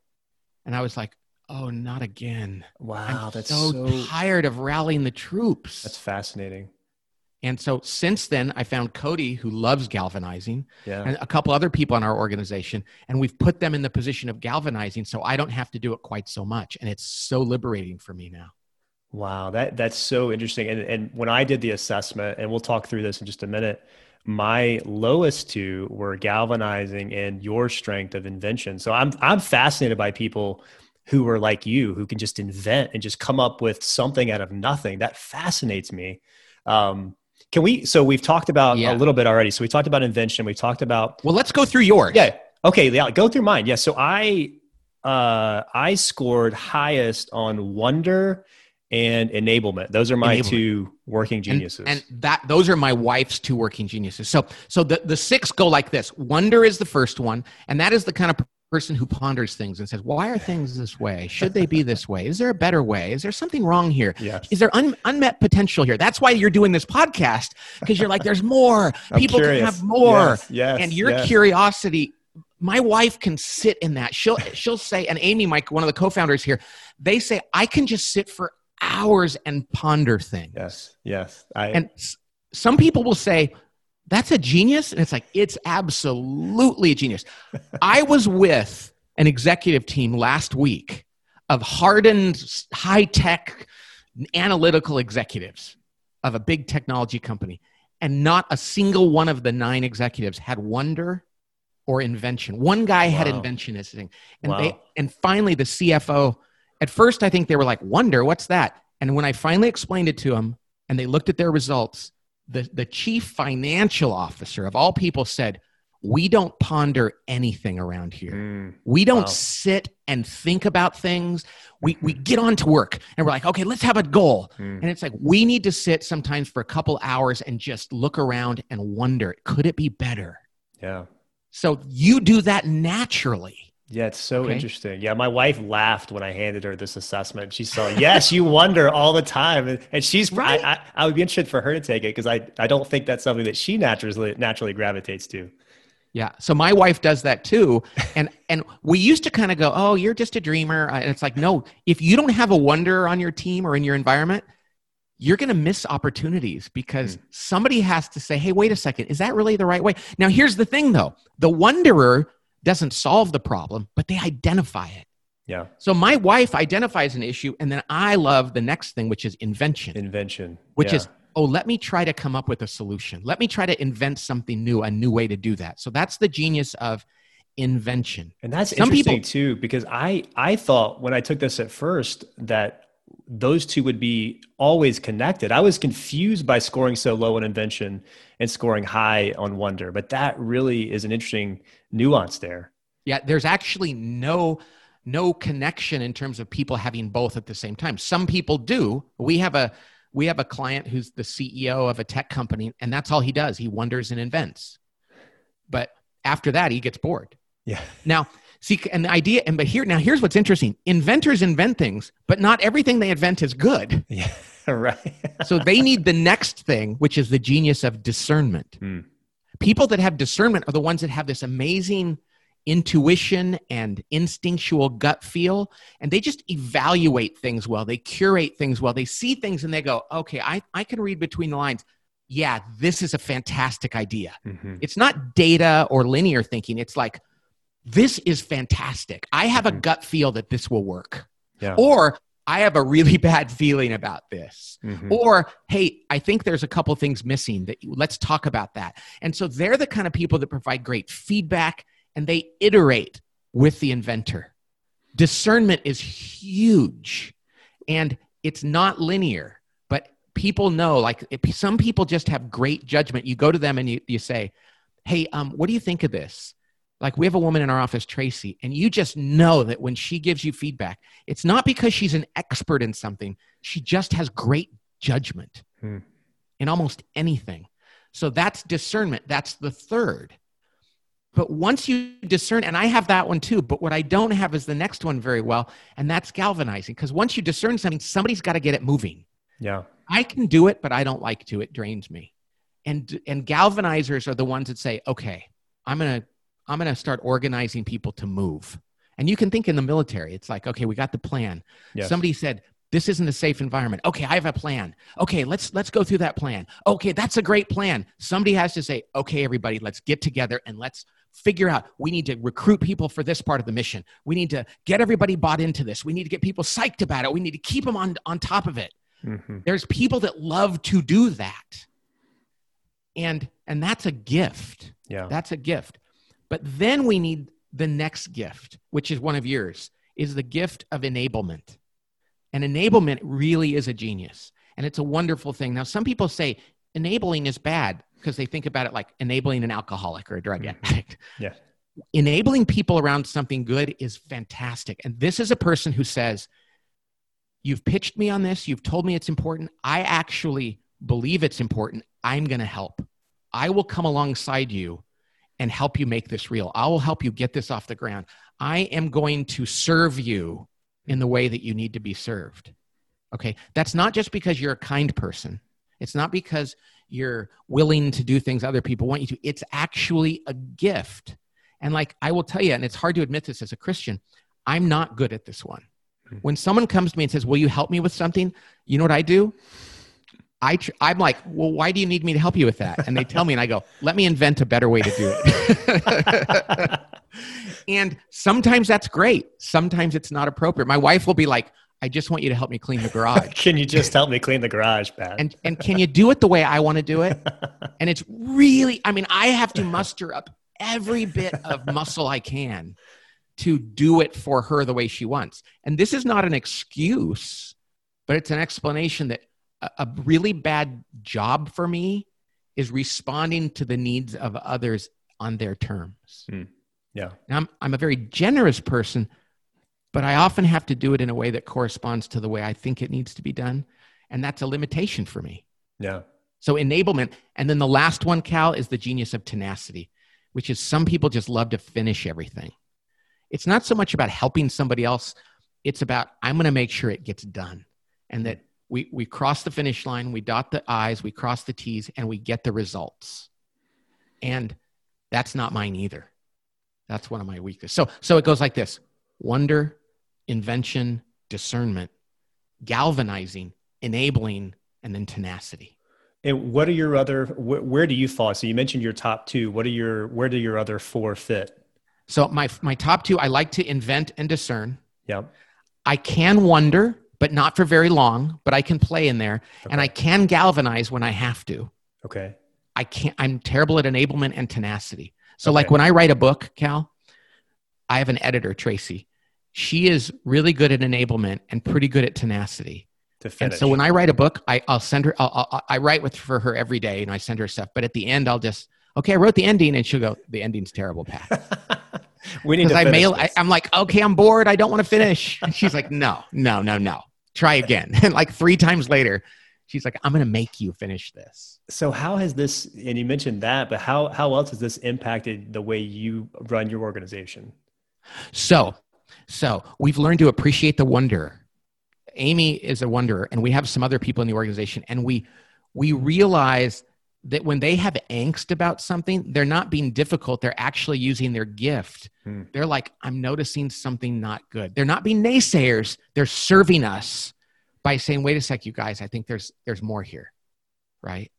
And I was like, "Oh, not again." Wow, I'm that's so, so tired of rallying the troops. That's fascinating. And so since then, I found Cody, who loves galvanizing, yeah. and a couple other people in our organization, and we've put them in the position of galvanizing so I don't have to do it quite so much. And it's so liberating for me now. Wow, that that's so interesting. And and when I did the assessment, and we'll talk through this in just a minute, my lowest two were galvanizing and your strength of invention. So I'm I'm fascinated by people who are like you, who can just invent and just come up with something out of nothing. That fascinates me. Um, can we? So we've talked about yeah. a little bit already. So we talked about invention. We talked about. Well, let's go through yours. Yeah. Okay. Yeah. Go through mine. Yeah. So I, uh, I scored highest on wonder and enablement. Those are my two working geniuses. And, and, that those are my wife's two working geniuses. So so the, the six go like this. Wonder is the first one, and that is the kind of person who ponders things and says, Why are things this way? [laughs] Should they be this way? Is there a better way? Is there something wrong here? Yes. Is there un- unmet potential here? That's why you're doing this podcast because you're like, There's more. [laughs] People curious. can have more. Yes, yes, and your yes. curiosity, my wife can sit in that. She'll she'll say, and Amy, Mike, one of the co-founders here, they say, I can just sit for hours and ponder things. Yes, yes. I, and some people will say, that's a genius. And it's like, it's absolutely a genius. I was with an executive team last week of hardened, high tech, analytical executives of a big technology company. And not a single one of the nine executives had wonder or invention. One guy wow. had invention as thing. And wow. they and finally the CFO, at first I think they were like, wonder, what's that? And when I finally explained it to them and they looked at their results, the, the chief financial officer of all people said, We don't ponder anything around here. Mm, we don't wow. sit and think about things. We, we get on to work and we're like, okay, let's have a goal. Mm. And it's like, we need to sit sometimes for a couple hours and just look around and wonder, could it be better? Yeah. So you do that naturally. Yeah, it's so okay. interesting. Yeah, my wife laughed when I handed her this assessment. She said, "Yes, you wonder all the time," and, she's. Right. I, I, I, would be interested for her to take it because I, I don't think that's something that she naturally naturally gravitates to. Yeah. So my wife does that too, and and we used to kind of go, "Oh, you're just a dreamer," and it's like, no, if you don't have a wonder on your team or in your environment, you're going to miss opportunities because mm. somebody has to say, "Hey, wait a second, is that really the right way?" Now, here's the thing, though: the wonderer doesn't solve the problem, but they identify it. Yeah. So my wife identifies an issue, and then I love the next thing, which is invention. Invention. Which yeah. is, oh, let me try to come up with a solution. Let me try to invent something new, a new way to do that. So that's the genius of invention. And that's Some interesting people, too, because I I thought when I took this at first that those two would be always connected. I was confused by scoring so low on invention and scoring high on wonder, but that really is an interesting nuance there. Yeah, there's actually no no connection in terms of people having both at the same time. Some people do. We have a we have a client who's the CEO of a tech company, and that's all he does. He wonders and invents. But after that, he gets bored. Yeah. Now, see, and the idea, and but here now, here's what's interesting: inventors invent things, but not everything they invent is good. Yeah. [laughs] right. so they need the next thing, which is the genius of discernment. Mm. People that have discernment are the ones that have this amazing intuition and instinctual gut feel and they just evaluate things well. They curate things well. They see things and they go okay i, I can read between the lines. Yeah this is a fantastic idea. Mm-hmm. it's not data or linear thinking. It's like this is fantastic. I have a Mhm. gut feel that this will work. Yeah. or i have a really [laughs] bad feeling about this. Mhm. or hey i think there's a couple things missing that you, let's talk about that. And so they're the kind of people that provide great feedback and they iterate with the inventor. Discernment is huge and it's not linear but people know like some people just have great judgment you go to them and you, you say hey um, what do you think of this like we have a woman in our office tracy and you just know that when she gives you feedback it's not because she's an expert in something she just has great judgment Hmm. in almost anything so that's discernment that's the third but once you discern and i have that one too but what i don't have is the next one very well and that's galvanizing because once you discern something somebody's got to get it moving Yeah. I can do it, but I don't like to. It drains me. And and galvanizers are the ones that say, okay, I'm gonna I'm gonna start organizing people to move. And you can think in the military, it's like, okay, we got the plan. Yes. Somebody said this isn't a safe environment. Okay, I have a plan. Okay, let's let's go through that plan. Okay, that's a great plan. Somebody has to say, okay, everybody, let's get together and let's figure out we need to recruit people for this part of the mission. We need to get everybody bought into this. We need to get people psyched about it. We need to keep them on on top of it Mhm. there's people that love to do that and and that's a gift Yeah. that's a gift but then we need the next gift which is one of yours is the gift of enablement and enablement really is a genius and it's a wonderful thing now some people say enabling is bad because they think about it like enabling an alcoholic or a drug Mhm. addict [laughs] Yeah. enabling people around something good is fantastic. And this is a person who says, You've pitched me on this. You've told me it's important. I actually believe it's important. I'm going to help. I will come alongside you and help you make this real. I will help you get this off the ground. I am going to serve you in the way that you need to be served. Okay. That's not just because you're a kind person, it's not because you're willing to do things other people want you to. It's actually a gift. And like I will tell you, and it's hard to admit this as a Christian, I'm not good at this one. Hmm. When someone comes to me and says, Will you help me with something? You know what I do? I tr- I'm like, Well, why do you need me to help you with that? And they tell me, and I go, Let me invent a better way to do it. [laughs] and sometimes that's great. Sometimes it's not appropriate. My wife will be like, I just want you to help me clean the garage. [laughs] Can you just help me clean the garage, Pat? and and can you do it the way I want to do it? [laughs] And it's really, I mean, I have to muster up every bit of muscle I can to do it for her the way she wants. And this is not an excuse, but it's an explanation that a, really bad job for me is responding to the needs of others on their terms. Hmm. yeah. Now, I'm, I'm a very generous person, but I often have to do it in a way that corresponds to the way I think it needs to be done. And that's a limitation for me. Yeah. So enablement. And then the last one, Cal, is the genius of tenacity, which is some people just love to finish everything. It's not so much about helping somebody else, it's about I'm going to make sure it gets done and that we, we cross the finish line, we dot the I's, we cross the T's, and we get the results. And that's not mine either. That's one of my weaknesses. So, so it goes like this wonder, invention, discernment, galvanizing, enabling, and then tenacity. And what are your other? Wh- where do you fall? So you mentioned your top two. What are your? Where do your other four fit? So my my top two, I like to invent and discern. Yeah. I can wonder, but not for very long. But I can play in there, and I can galvanize when I have to. Okay. I can't. I'm terrible at enablement and tenacity. So Okay. like when I write a book, Cal, I have an editor, Tracy. She is really good at enablement and pretty good at tenacity. To And so when I write a book, I, I'll send her. I'll, I'll, I write with for her every day, and I send her stuff. But at the end, I'll just okay. I wrote the ending, and she'll go, "The ending's terrible, Pat." [laughs] we need to I mail. this. I, I'm like, okay, I'm bored. I don't want to finish. And she's like, no, no, no, no. Try again. And [laughs] like three times later, she's like, I'm going to make you finish this. So how has this and you mentioned that, but how how else has this impacted the way you run your organization? So, so we've learned to appreciate the wonder. Amy is a wanderer, and we have some other people in the organization, and we we realize that when they have angst about something, they're not being difficult. They're actually using their gift. Hmm. They're like, I'm noticing something not good. They're not being naysayers. They're serving us by saying, wait a sec, you guys, I think there's there's more here. Right.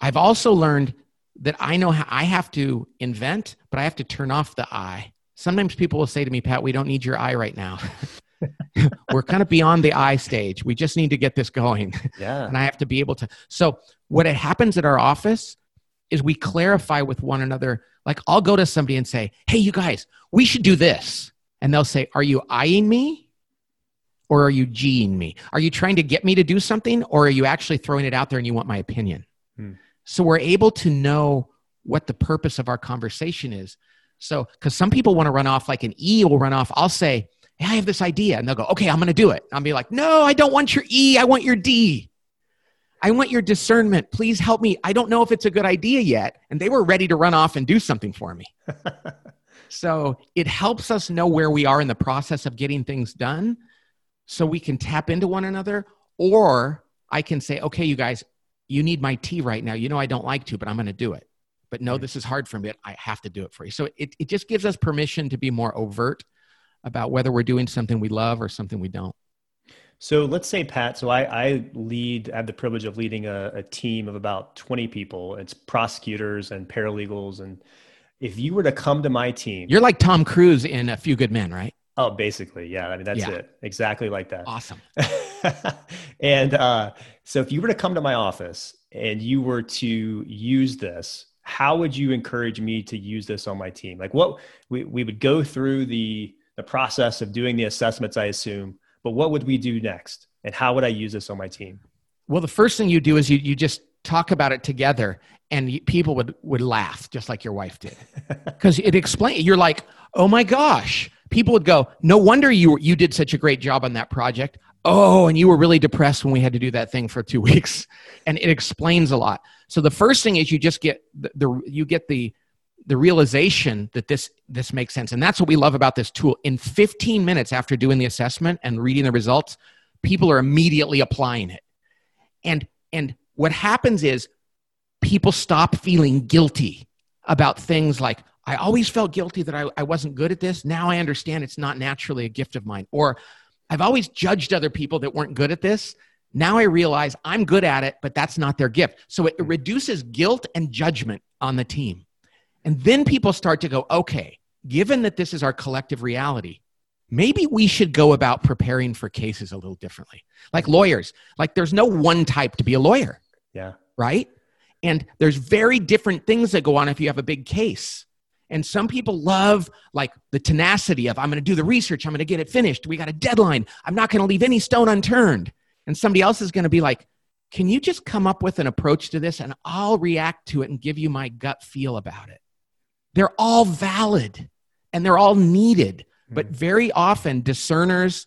I've also learned that I know how I have to invent, but I have to turn off the I. Sometimes people will say to me, Pat, we don't need your I right now. [laughs] [laughs] We're kind of beyond the I stage. We just need to get this going. Yeah. and I have to be able to. So, what it happens at our office is we clarify with one another. Like, I'll go to somebody and say, Hey, you guys, we should do this. And they'll say, Are you eyeing me? Or are you G'ing me? Are you trying to get me to do something? Or are you actually throwing it out there and you want my opinion? Hmm. So, we're able to know what the purpose of our conversation is. So, because some people want to run off like an E will run off, I'll say, Hey, I have this idea. And they'll go, Okay, I'm going to do it. I'll be like, No, I don't want your E. I want your D. I want your discernment. Please help me. I don't know if it's a good idea yet. And they were ready to run off and do something for me. [laughs] so it helps us know where we are in the process of getting things done so we can tap into one another. Or I can say, okay, you guys, you need my T right now. You know, I don't like to, but I'm going to do it. But no, this is hard for me. I have to do it for you. So it, it just gives us permission to be more overt about whether we're doing something we love or something we don't. So let's say Pat. So I, I lead. I have the privilege of leading a, a team of about twenty people. It's prosecutors and paralegals. And if you were to come to my team, You're like Tom Cruise in A Few Good Men, right? oh, basically, yeah. I mean, that's Yeah. it. Exactly like that. Awesome. [laughs] and uh, so if you were to come to my office and you were to use this, how would you encourage me to use this on my team? Like what we, we would go through the the process of doing the assessments, I assume, but what would we do next? And how would I use this on my team? Well, the first thing you do is you, you just talk about it together and people would, would laugh just like your wife did. [laughs] Because it explained, you're like, oh my gosh. People would go, no wonder you, you did such a great job on that project. Oh, and you were really depressed when we had to do that thing for two [laughs] weeks. And it explains a lot. So the first thing is you just get the, the you get the the realization that this this makes sense. And that's what we love about this tool. In 15 minutes after doing the assessment and reading the results people are immediately applying it. And and what happens is people stop feeling guilty about things like i always felt guilty that I, I wasn't good at this. Now i understand it's not naturally a gift of mine. Or i've always judged other people that weren't good at this. Now i realize i'm good at it but that's not their gift. So it reduces guilt and judgment on the team and then people start to go, okay, given that this is our collective reality, maybe we should go about preparing for cases a little differently. Like lawyers, like there's no one type to be a lawyer, Yeah. right? And there's very different things that go on if you have a big case. And some people love like the tenacity of, I'm going to do the research, I'm going to get it finished. We got a deadline. I'm not going to leave any stone unturned. And somebody else is going to be like, can you just come up with an approach to this and I'll react to it and give you my gut feel about it? They're all valid and they're all needed. Hmm. But very often, discerners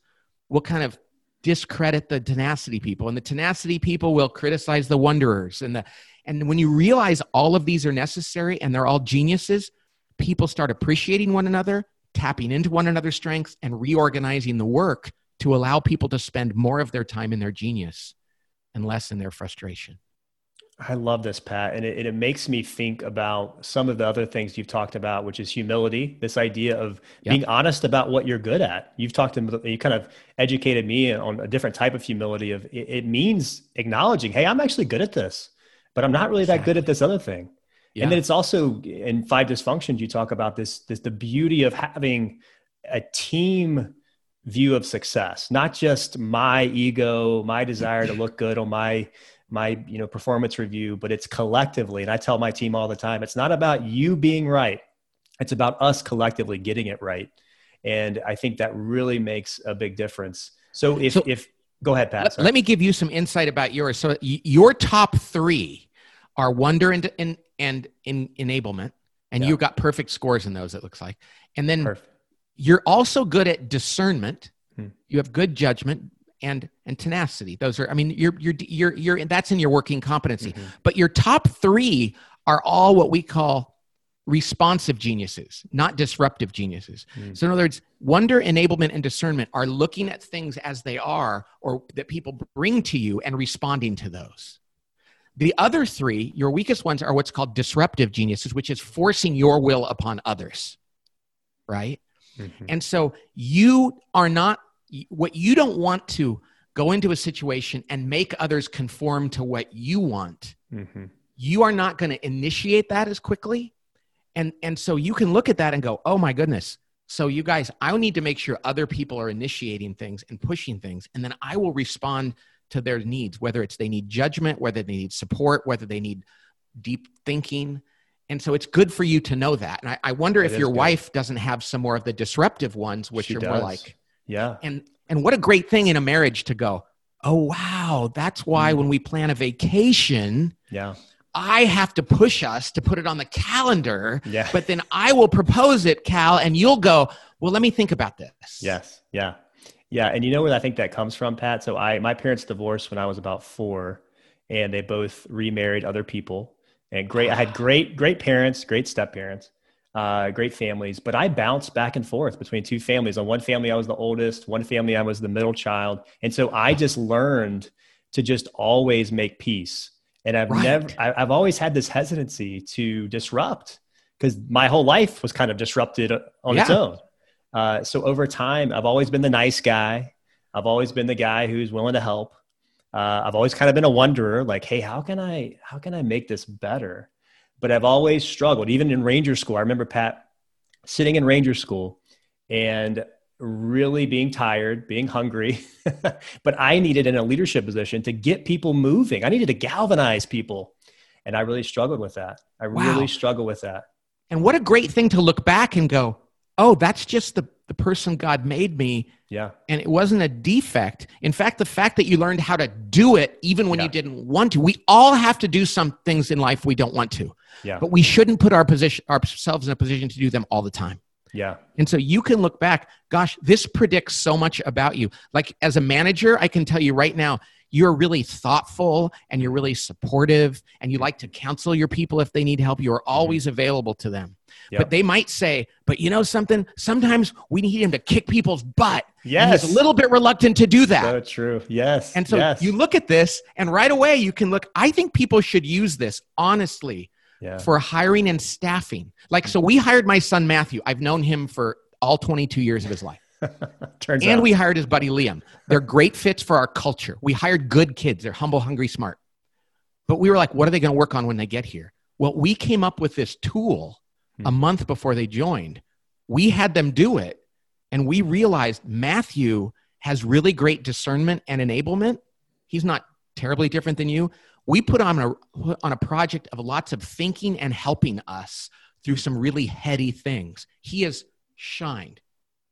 will kind of discredit the tenacity people, and the tenacity people will criticize the wanderers. And, the, and when you realize all of these are necessary and they're all geniuses, people start appreciating one another, tapping into one another's strengths, and reorganizing the work to allow people to spend more of their time in their genius and less in their frustration. I love this, Pat. And it, it makes me think about some of the other things you've talked about, which is humility, this idea of being honest about what you're good at. You've talked to, you kind of educated me on a different type of humility of it, it means acknowledging, hey, I'm actually good at this, but I'm not really that good at this other thing. Yeah. And then it's also in five dysfunctions, you talk about this, this, the beauty of having a team view of success, not just my ego, my desire to look good on my, my you know performance review but it's collectively and i tell my team all the time it's not about you being right it's about us collectively getting it right and i think that really makes a big difference so if So- if go ahead pat Let, sorry. let me give you some insight about yours. So your top three are wonder and and and in enablement, and Yeah. you got perfect scores in those. It looks like, and then Perfect. you're also good at discernment. Hmm. You have good judgment and and tenacity. Those are, I mean, you're you're you're you're that's in your working competency. Mhm. But your top three are all what we call responsive geniuses, not disruptive geniuses. Hmm. So, in other words, wonder, enablement, and discernment are looking at things as they are or that people bring to you and responding to those. The other three, your weakest ones, are what's called disruptive geniuses, which is forcing your will upon others. Right? Mhm. And so you are not, what you don't want to go into a situation and make others conform to what you want. Mhm. You are not going to initiate that as quickly. And, and so you can look at that and go, oh my goodness. So you guys, I need to make sure other people are initiating things and pushing things. And then I will respond to their needs, whether it's they need judgment, whether they need support, whether they need deep thinking. And so it's good for you to know that. And I, I wonder It if your good. wife doesn't have some more of the disruptive ones, which She are more like, Yeah. and and what a great thing in a marriage to go, oh wow, that's why Mm. when we plan a vacation, Yeah. I have to push us to put it on the calendar, Yeah. but then I will propose it, Cal, and you'll go, well, let me think about this. Yes. Yeah. Yeah. And you know where I think that comes from, Pat? So I my parents divorced when I was about four and they both remarried other people. And great I had great, great parents, great step parents, uh, great families. But I bounced back and forth between two families. On one family I was the oldest, one family I was the middle child. And so I just learned to just always make peace. And I've Right. never I, I've always had this hesitancy to disrupt because my whole life was kind of disrupted on its own. Uh, so over time, I've always been the nice guy. I've always been the guy who's willing to help. Uh, I've always kind of been a wonderer, like, hey, how can I how can I make this better? But I've always struggled, even in Ranger School. I remember Pat sitting in Ranger School and really being tired, being hungry, [laughs] but I needed in a leadership position to get people moving. I needed to galvanize people, and I really struggled with that. I Wow. really struggle with that. And what a great thing to look back and go, oh, that's just the, the person God made me. Yeah, And it wasn't a defect. In fact, the fact that you learned how to do it even when Yeah. you didn't want to, we all have to do some things in life we don't want to, yeah, but we shouldn't put our position, ourselves in a position to do them all the time. yeah. And so you can look back, gosh, this predicts so much about you. Like as a manager, I can tell you right now, you're really thoughtful and you're really supportive and you like to counsel your people if they need help. You are mm-hmm. always available to them. Yep. But they might say, but you know something? Sometimes we need him to kick people's butt. Yes. he's a little bit reluctant to do that. So true. Yes. and so yes. you look at this and right away you can look, I think people should use this honestly yeah. for hiring and staffing. Like, so we hired my son Matthew. I've known him for all 22 years of his life. [laughs] Turns and out. we hired his buddy Liam. They're great fits for our culture. We hired good kids. They're humble, hungry, smart. But we were like, what are they going to work on when they get here? Well, we came up with this tool a Hmm. month before they joined. We had them do it. And we realized Matthew has really great discernment and enablement. He's not terribly different than you. We put on a, on a project of lots of thinking and helping us through some really heady things. He has shined,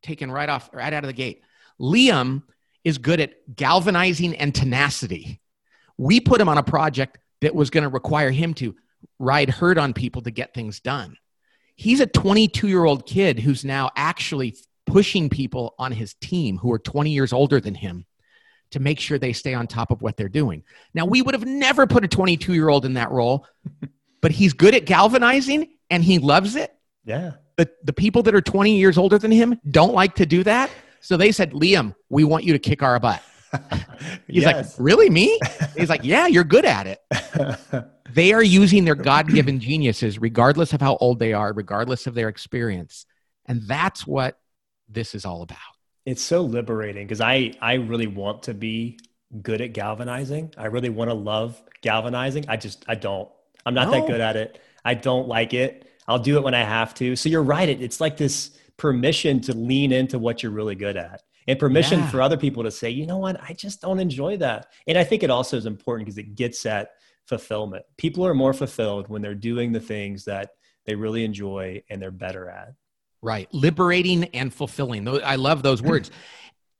taken right off, right out of the gate. Liam is good at galvanizing and tenacity. We put him on a project that was going to require him to ride herd on people to get things done. He's a 22 year old kid who's now actually pushing people on his team who are 20 years older than him to make sure they stay on top of what they're doing. Now, we would have never put a 22 year old in that role, [laughs] but he's good at galvanizing and he loves it. yeah. The, the people that are 20 years older than him don't like to do that. So they said, Liam, we want you to kick our butt. [laughs] He's yes. like, Really, me? [laughs] He's like, Yeah, you're good at it. They are using their God given geniuses, regardless of how old they are, regardless of their experience. And that's what this is all about. It's so liberating because I I really want to be good at galvanizing. I really want to love galvanizing. I just I don't. I'm not No. that oh. good at it. I don't like it. I'll do it when I have to. So you're right. It, it's like this permission to lean into what you're really good at. And permission Yeah. for other people to say, you know what, I just don't enjoy that. And I think it also is important because it gets at fulfillment. People are more fulfilled when they're doing the things that they really enjoy and they're better at. Right. Liberating and fulfilling. I love those words.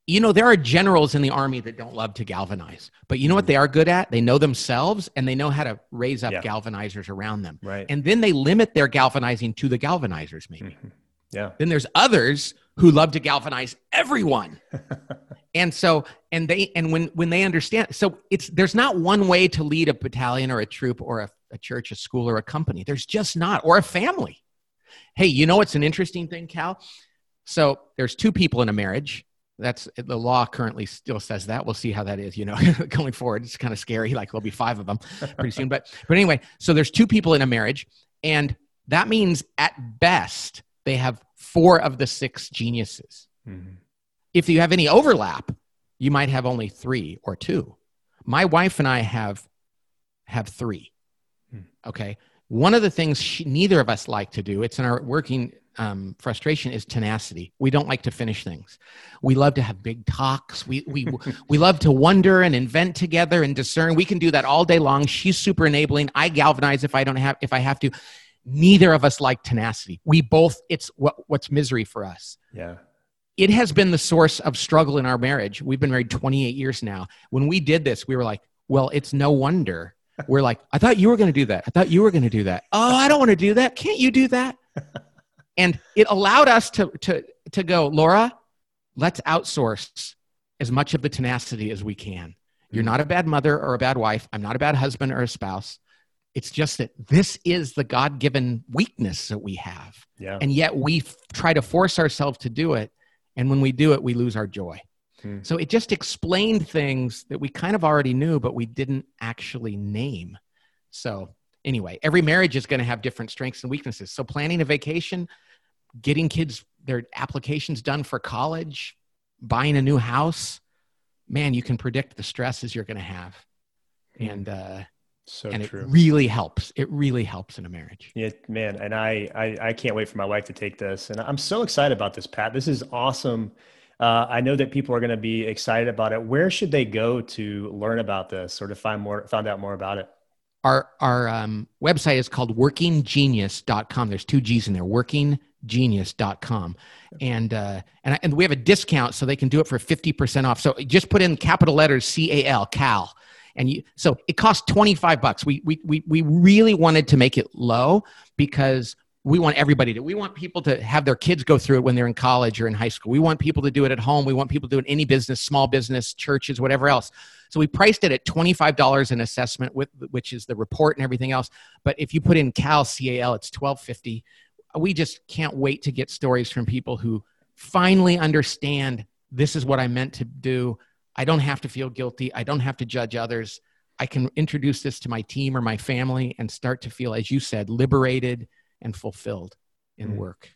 you know, there are generals in the army that don't love to galvanize, but you know what they are good at? They know themselves and they know how to raise up Yeah. galvanizers around them. Right. And then they limit their galvanizing to the galvanizers, maybe. Mhm. Yeah. Then there's others who love to galvanize everyone. [laughs] and so, and they, and when, when they understand, so it's, there's not one way to lead a battalion or a troop or a, a church, a school or a company. There's just not, or a family. Hey, you know what's an interesting thing, Cal? So there's two people in a marriage. That's the law currently still says that. We'll see how that is, you know, [laughs] going forward. It's kind of scary. Like there'll be five of them pretty soon. But but anyway, so there's two people in a marriage, and that means at best they have four of the six geniuses. Mhm. If you have any overlap, you might have only three or two. My wife and I have have three. Hmm. Okay. One of the things she, neither of us like to do, it's in our working um, frustration, is tenacity. We don't like to finish things. We love to have big talks. We, we, [laughs] we love to wonder and invent together and discern. We can do that all day long. She's super enabling. I galvanize if I don't have, if I have to. Neither of us like tenacity. We both, it's what, what's misery for us Yeah. it has been the source of struggle in our marriage. We've been married 28 years now. When we did this, we were like, well, it's no wonder. We're like, I thought you were going to do that. I thought you were going to do that. Oh, I don't want to do that. Can't you do that? [laughs] and it allowed us to, to, to go, Laura, let's outsource as much of the tenacity as we can. You're not a bad mother or a bad wife. I'm not a bad husband or a spouse. It's just that this is the God given weakness that we have Yeah. and yet we f- try to force ourselves to do it and when we do it we lose our joy Hmm. so it just explained things that we kind of already knew but we didn't actually name so anyway every marriage is going to have different strengths and weaknesses so planning a vacation getting kids their applications done for college buying a new house man you can predict the stresses you're going to have and uh so and true. it really helps it really helps in a marriage Yeah, man, and I, I I can't wait for my wife to take this, and I'm so excited about this, Pat. This is awesome. Uh, I know that people are going to be excited about it. Where should they go to learn about this or to find more, find out more about it? our our um, website is called workinggenius.com there's two g's in there workinggenius.com and uh, and, I, and we have a discount so they can do it for 50% off. So just put in capital letters c-a-l cal. And you so it costs 25 bucks. We we we, we really wanted to make it low because we want everybody to we want people to have their kids go through it when they're in college or in high school. We want people to do it at home. We want people to do it in any business small business churches whatever else. So we priced it at $25 an assessment with which is the report and everything else. But if you put in cal cal it's 1250 we just can't wait to get stories from people who finally understand this is what i meant to do. I don't have to feel guilty. I don't have to judge others. I can introduce this to my team or my family and start to feel as you said liberated and fulfilled in Mhm. work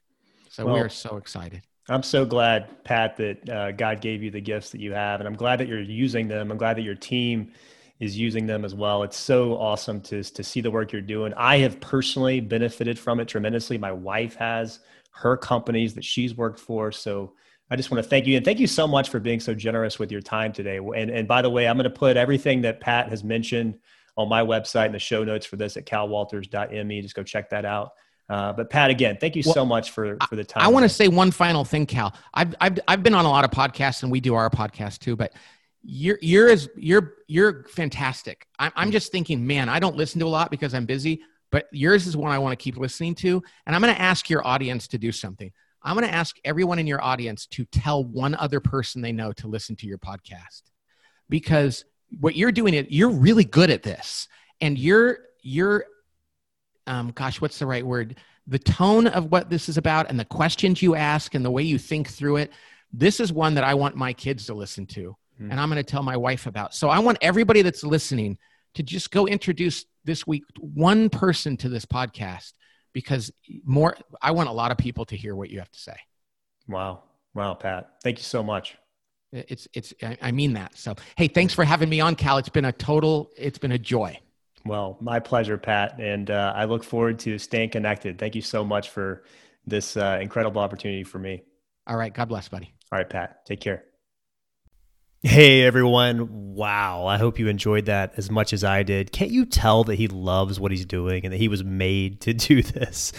so Well- we are so excited I'm so glad, Pat, that uh, God gave you the gifts that you have, and I'm glad that you're using them. I'm glad that your team is using them as well. It's so awesome to to see the work you're doing. I have personally benefited from it tremendously. My wife has her companies that she's worked for. So I just want to thank you and thank you so much for being so generous with your time today. And and by the way, I'm going to put everything that Pat has mentioned on my website in the show notes for this at calwalters.me. Just go check that out. Uh, but Pat, again, thank you Well, so much for for the time. I want to say one final thing, Cal. I've, I've I've been on a lot of podcasts, and we do our podcast too. But you're you're as you're you're fantastic. I'm I'm just thinking, man, I don't listen to a lot because I'm busy. But yours is one I want to keep listening to, and I'm going to ask your audience to do something. I'm going to ask everyone in your audience to tell one other person they know to listen to your podcast, because what you're doing it you're really good at this, and you're you're um, gosh, what's the right word? The tone of what this is about and the questions you ask and the way you think through it. This is one that I want my kids to listen to. Hmm. And I'm going to tell my wife about. So I want everybody that's listening to just go introduce this week one person to this podcast because more, I want a lot of people to hear what you have to say. Wow. Wow, Pat. Thank you so much. It's, it's, I I mean that. So, hey, thanks for having me on, Cal. It's been a total, it's been a joy. Well, my pleasure, Pat. And uh, I look forward to staying connected. Thank you so much for this uh, incredible opportunity for me. All right. God bless, buddy. All right, Pat. Take care. Hey everyone. Wow. I hope you enjoyed that as much as I did. Can't you tell that he loves what he's doing and that he was made to do [laughs] this?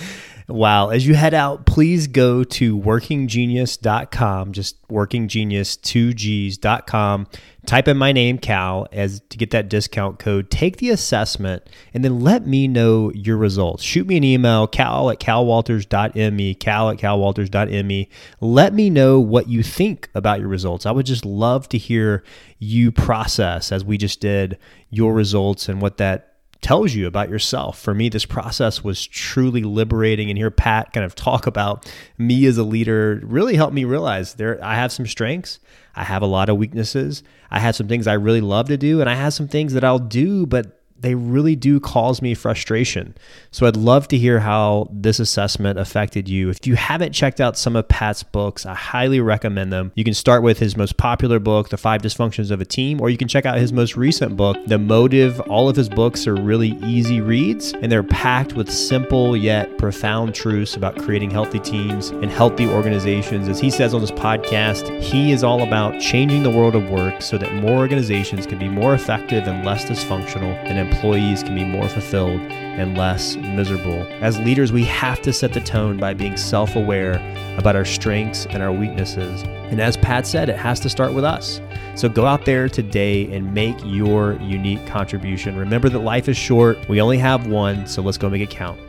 Wow. As you head out, please go to workinggenius.com, just workinggenius2gs.com. Type in my name, Cal, as to get that discount code. Take the assessment and then let me know your results. Shoot me an email, cal at calwalters.me, cal at calwalters.me. Let me know what you think about your results. I would just love to hear you process, as we just did, your results and what that tells you about yourself. For me, this process was truly liberating. And hear Pat kind of talk about me as a leader really helped me realize there I have some strengths. I have a lot of weaknesses. I have some things I really love to do, and I have some things that I'll do, but they really do cause me frustration. So I'd love to hear how this assessment affected you. If you haven't checked out some of Pat's books, I highly recommend them. You can start with his most popular book, The Five Dysfunctions of a Team, or you can check out his most recent book, The Motive. All of his books are really easy reads and they're packed with simple yet profound truths about creating healthy teams and healthy organizations. As he says on this podcast, he is all about changing the world of work so that more organizations can be more effective and less dysfunctional and employees can be more fulfilled and less miserable. As leaders, we have to set the tone by being self aware about our strengths and our weaknesses. And as Pat said, it has to start with us. So go out there today and make your unique contribution. Remember that life is short, we only have one, so let's go make it count.